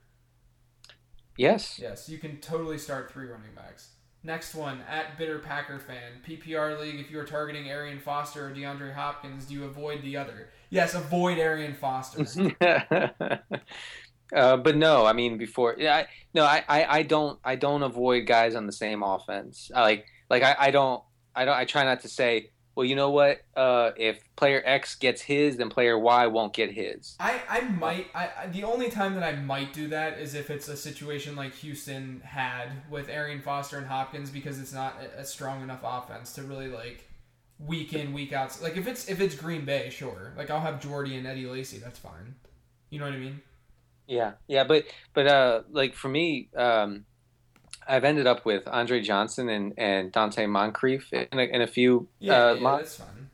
[SPEAKER 3] Yes.
[SPEAKER 2] Yes, you can totally start three running backs. Next one, at Bitter Packer Fan. PPR League, if you are targeting Arian Foster or DeAndre Hopkins, do you avoid the other? Yes, avoid Arian Foster.
[SPEAKER 3] uh, but no, I mean before. Yeah, I, no, I, I, I don't I don't avoid guys on the same offense. I like like I, I don't I don't I try not to say. Well, you know what? Uh, if player X gets his, then player Y won't get his.
[SPEAKER 2] I, I might I, the only time that I might do that is if it's a situation like Houston had with Arian Foster and Hopkins because it's not a, a strong enough offense to really like week in week out. Like if it's if it's Green Bay, sure. Like I'll have Jordy and Eddie Lacy. That's fine. You know what I mean?
[SPEAKER 3] Yeah, yeah, but but uh, like for me, um, I've ended up with Andre Johnson and, and Donte Moncrief in a, in a few
[SPEAKER 2] Yeah,
[SPEAKER 3] uh,
[SPEAKER 2] yeah, that's fine.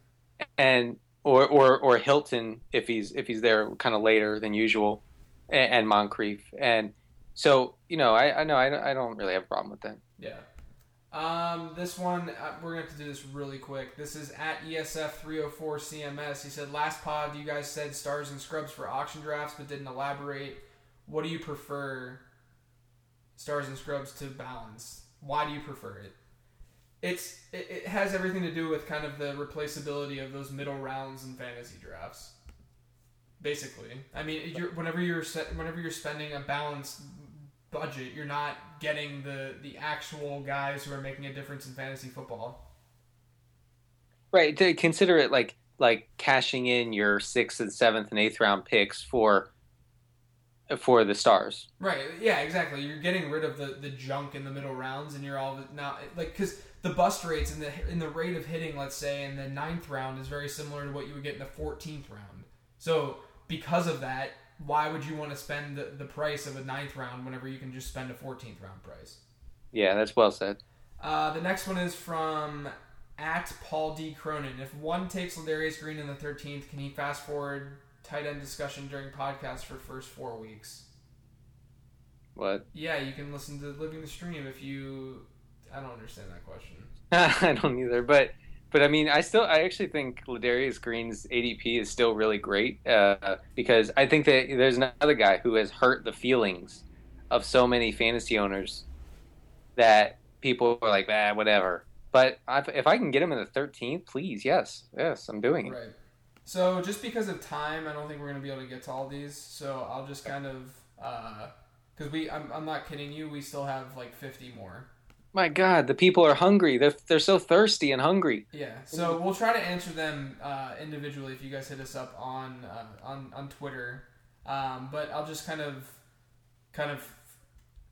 [SPEAKER 3] and or or or Hilton if he's if he's there kind of later than usual, and, and Moncrief, and so you know I I know I don't, I don't really have a problem with that.
[SPEAKER 2] Yeah. Um, this one uh, we're gonna have to do this really quick. This is at E ESF three hundred four CMS. He said last pod you guys said stars and scrubs for auction drafts, but didn't elaborate. What do you prefer? Stars and scrubs to balance. Why do you prefer it? It's it, it has everything to do with kind of the replaceability of those middle rounds in fantasy drafts. Basically, I mean, you're, whenever you're whenever you're spending a balanced budget, you're not getting the the actual guys who are making a difference in fantasy football.
[SPEAKER 3] Right. To consider it like like cashing in your sixth and seventh and eighth round picks for for the stars.
[SPEAKER 2] Right. Yeah. Exactly. You're getting rid of the, the junk in the middle rounds, and you're all now like because the bust rates and the in the rate of hitting, let's say, in the ninth round is very similar to what you would get in the fourteenth round. So because of that, why would you want to spend the, the price of a ninth round whenever you can just spend a fourteenth round price?
[SPEAKER 3] Yeah, that's well said.
[SPEAKER 2] Uh, the next one is from at Paul D. Cronin. If one takes Ladarius Green in the 13th, can he fast forward tight end discussion during podcast for first four weeks?
[SPEAKER 3] What?
[SPEAKER 2] Yeah, you can listen to Living the Stream if you. I don't understand that question.
[SPEAKER 3] I don't either, but but I mean, I still I actually think Ladarius Green's ADP is still really great uh, because I think that there's another guy who has hurt the feelings of so many fantasy owners that people are like, ah, whatever. But I've, if I can get him in the 13th, please, yes, yes, I'm doing it.
[SPEAKER 2] Right. So just because of time, I don't think we're gonna be able to get to all these. So I'll just kind of, because we, I'm, I'm not kidding you. We still have like 50 more.
[SPEAKER 3] My God, the people are hungry. They're they're so thirsty and hungry.
[SPEAKER 2] Yeah, so we'll try to answer them uh, individually if you guys hit us up on uh, on on Twitter. Um, but I'll just kind of kind of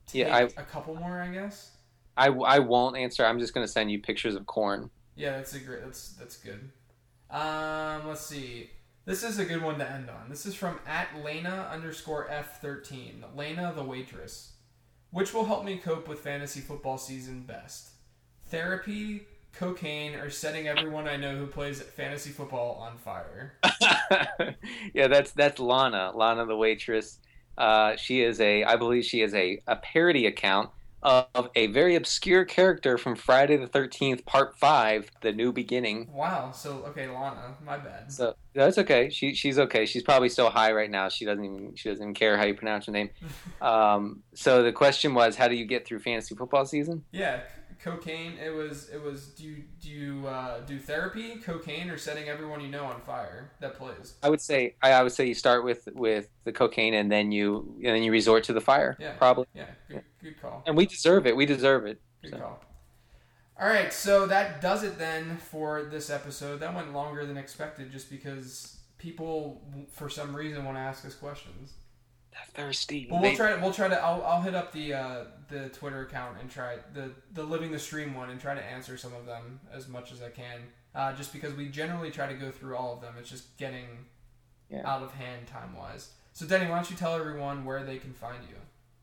[SPEAKER 2] take
[SPEAKER 3] Yeah, I-
[SPEAKER 2] a couple more, I guess.
[SPEAKER 3] I, I won't answer. I'm just gonna send you pictures of corn.
[SPEAKER 2] Yeah, that's a great. That's that's good. Um, let's see. This is a good one to end on. This is from at Lena underscore F thirteen. Lena the waitress. Which will help me cope with fantasy football season best? Therapy, cocaine, or setting everyone I know who plays fantasy football on fire?
[SPEAKER 3] yeah, that's that's Lana, Lana the waitress. Uh, she is a, I believe she is a, a parody account of a very obscure character from Friday the Thirteenth Part Five, The New Beginning.
[SPEAKER 2] Wow. So okay, Lana, my bad.
[SPEAKER 3] So that's okay. She she's okay. She's probably so high right now. She doesn't even she doesn't even care how you pronounce her name. Um, so the question was, how do you get through fantasy football season?
[SPEAKER 2] Yeah, cocaine. It was. It was. Do you do you uh, do therapy, cocaine, or setting everyone you know on fire that plays?
[SPEAKER 3] I would say I, I would say you start with with the cocaine and then you and then you resort to the fire.
[SPEAKER 2] Yeah.
[SPEAKER 3] probably.
[SPEAKER 2] Yeah. Good, good call.
[SPEAKER 3] And we deserve it. We deserve it.
[SPEAKER 2] Good
[SPEAKER 3] So.
[SPEAKER 2] call. All right, so that does it then for this episode. That went longer than expected, just because people, for some reason, want to ask us questions.
[SPEAKER 3] Thirsty.
[SPEAKER 2] But we'll try. To, we'll try to. I'll, I'll hit up the uh, the Twitter account and try the the living the stream one and try to answer some of them as much as I can. Uh, just because we generally try to go through all of them. It's just getting
[SPEAKER 3] Yeah.
[SPEAKER 2] out of hand time wise. So Denny, why don't you tell everyone where they can find you?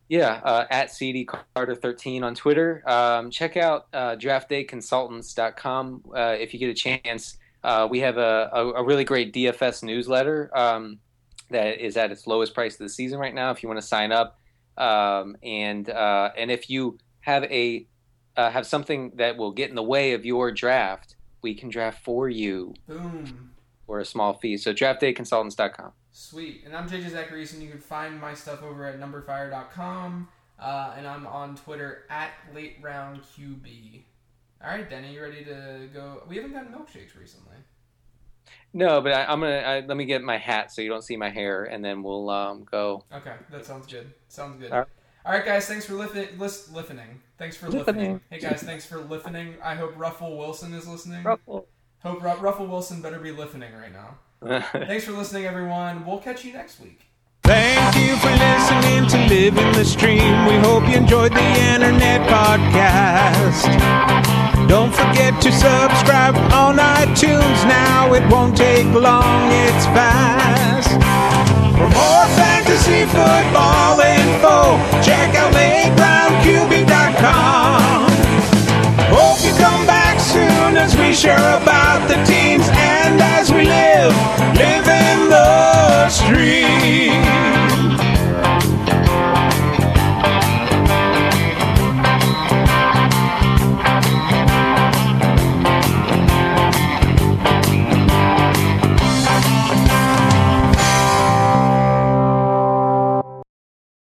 [SPEAKER 3] Yeah, uh, at CD Carter 13 on Twitter. Um, check out uh, draftdayconsultants.com uh, if you get a chance. Uh, we have a, a, a really great DFS newsletter um, that is at its lowest price of the season right now. If you want to sign up, um, and uh, and if you have a uh, have something that will get in the way of your draft, we can draft for you
[SPEAKER 2] Boom.
[SPEAKER 3] for a small fee. So draftdayconsultants.com.
[SPEAKER 2] Sweet. And I'm JJ Zachariason. You can find my stuff over at numberfire.com. Uh, and I'm on Twitter at late round QB. All right, Denny, you ready to go? We haven't gotten milkshakes recently.
[SPEAKER 3] No, but I, I'm gonna I, let me get my hat so you don't see my hair, and then we'll um, go.
[SPEAKER 2] Okay, that sounds good. Sounds good.
[SPEAKER 3] All right.
[SPEAKER 2] All right, guys. Thanks for listening. List, listening. Thanks for
[SPEAKER 3] Listening.
[SPEAKER 2] listening. Hey, guys. Thanks for listening. I hope Ruffle Wilson is listening.
[SPEAKER 3] Ruffle.
[SPEAKER 2] Hope Ru- Ruffle Wilson better be listening right now. Thanks for listening, everyone. We'll catch you next week.
[SPEAKER 1] Thank you for listening to Live in the Stream. We hope you enjoyed the internet podcast. Don't forget to subscribe on iTunes now. It won't take long, it's fast. For more fantasy football info, check out LateRoundQB.com. Hope you come back soon as we share about the teams and as we live, live in the street.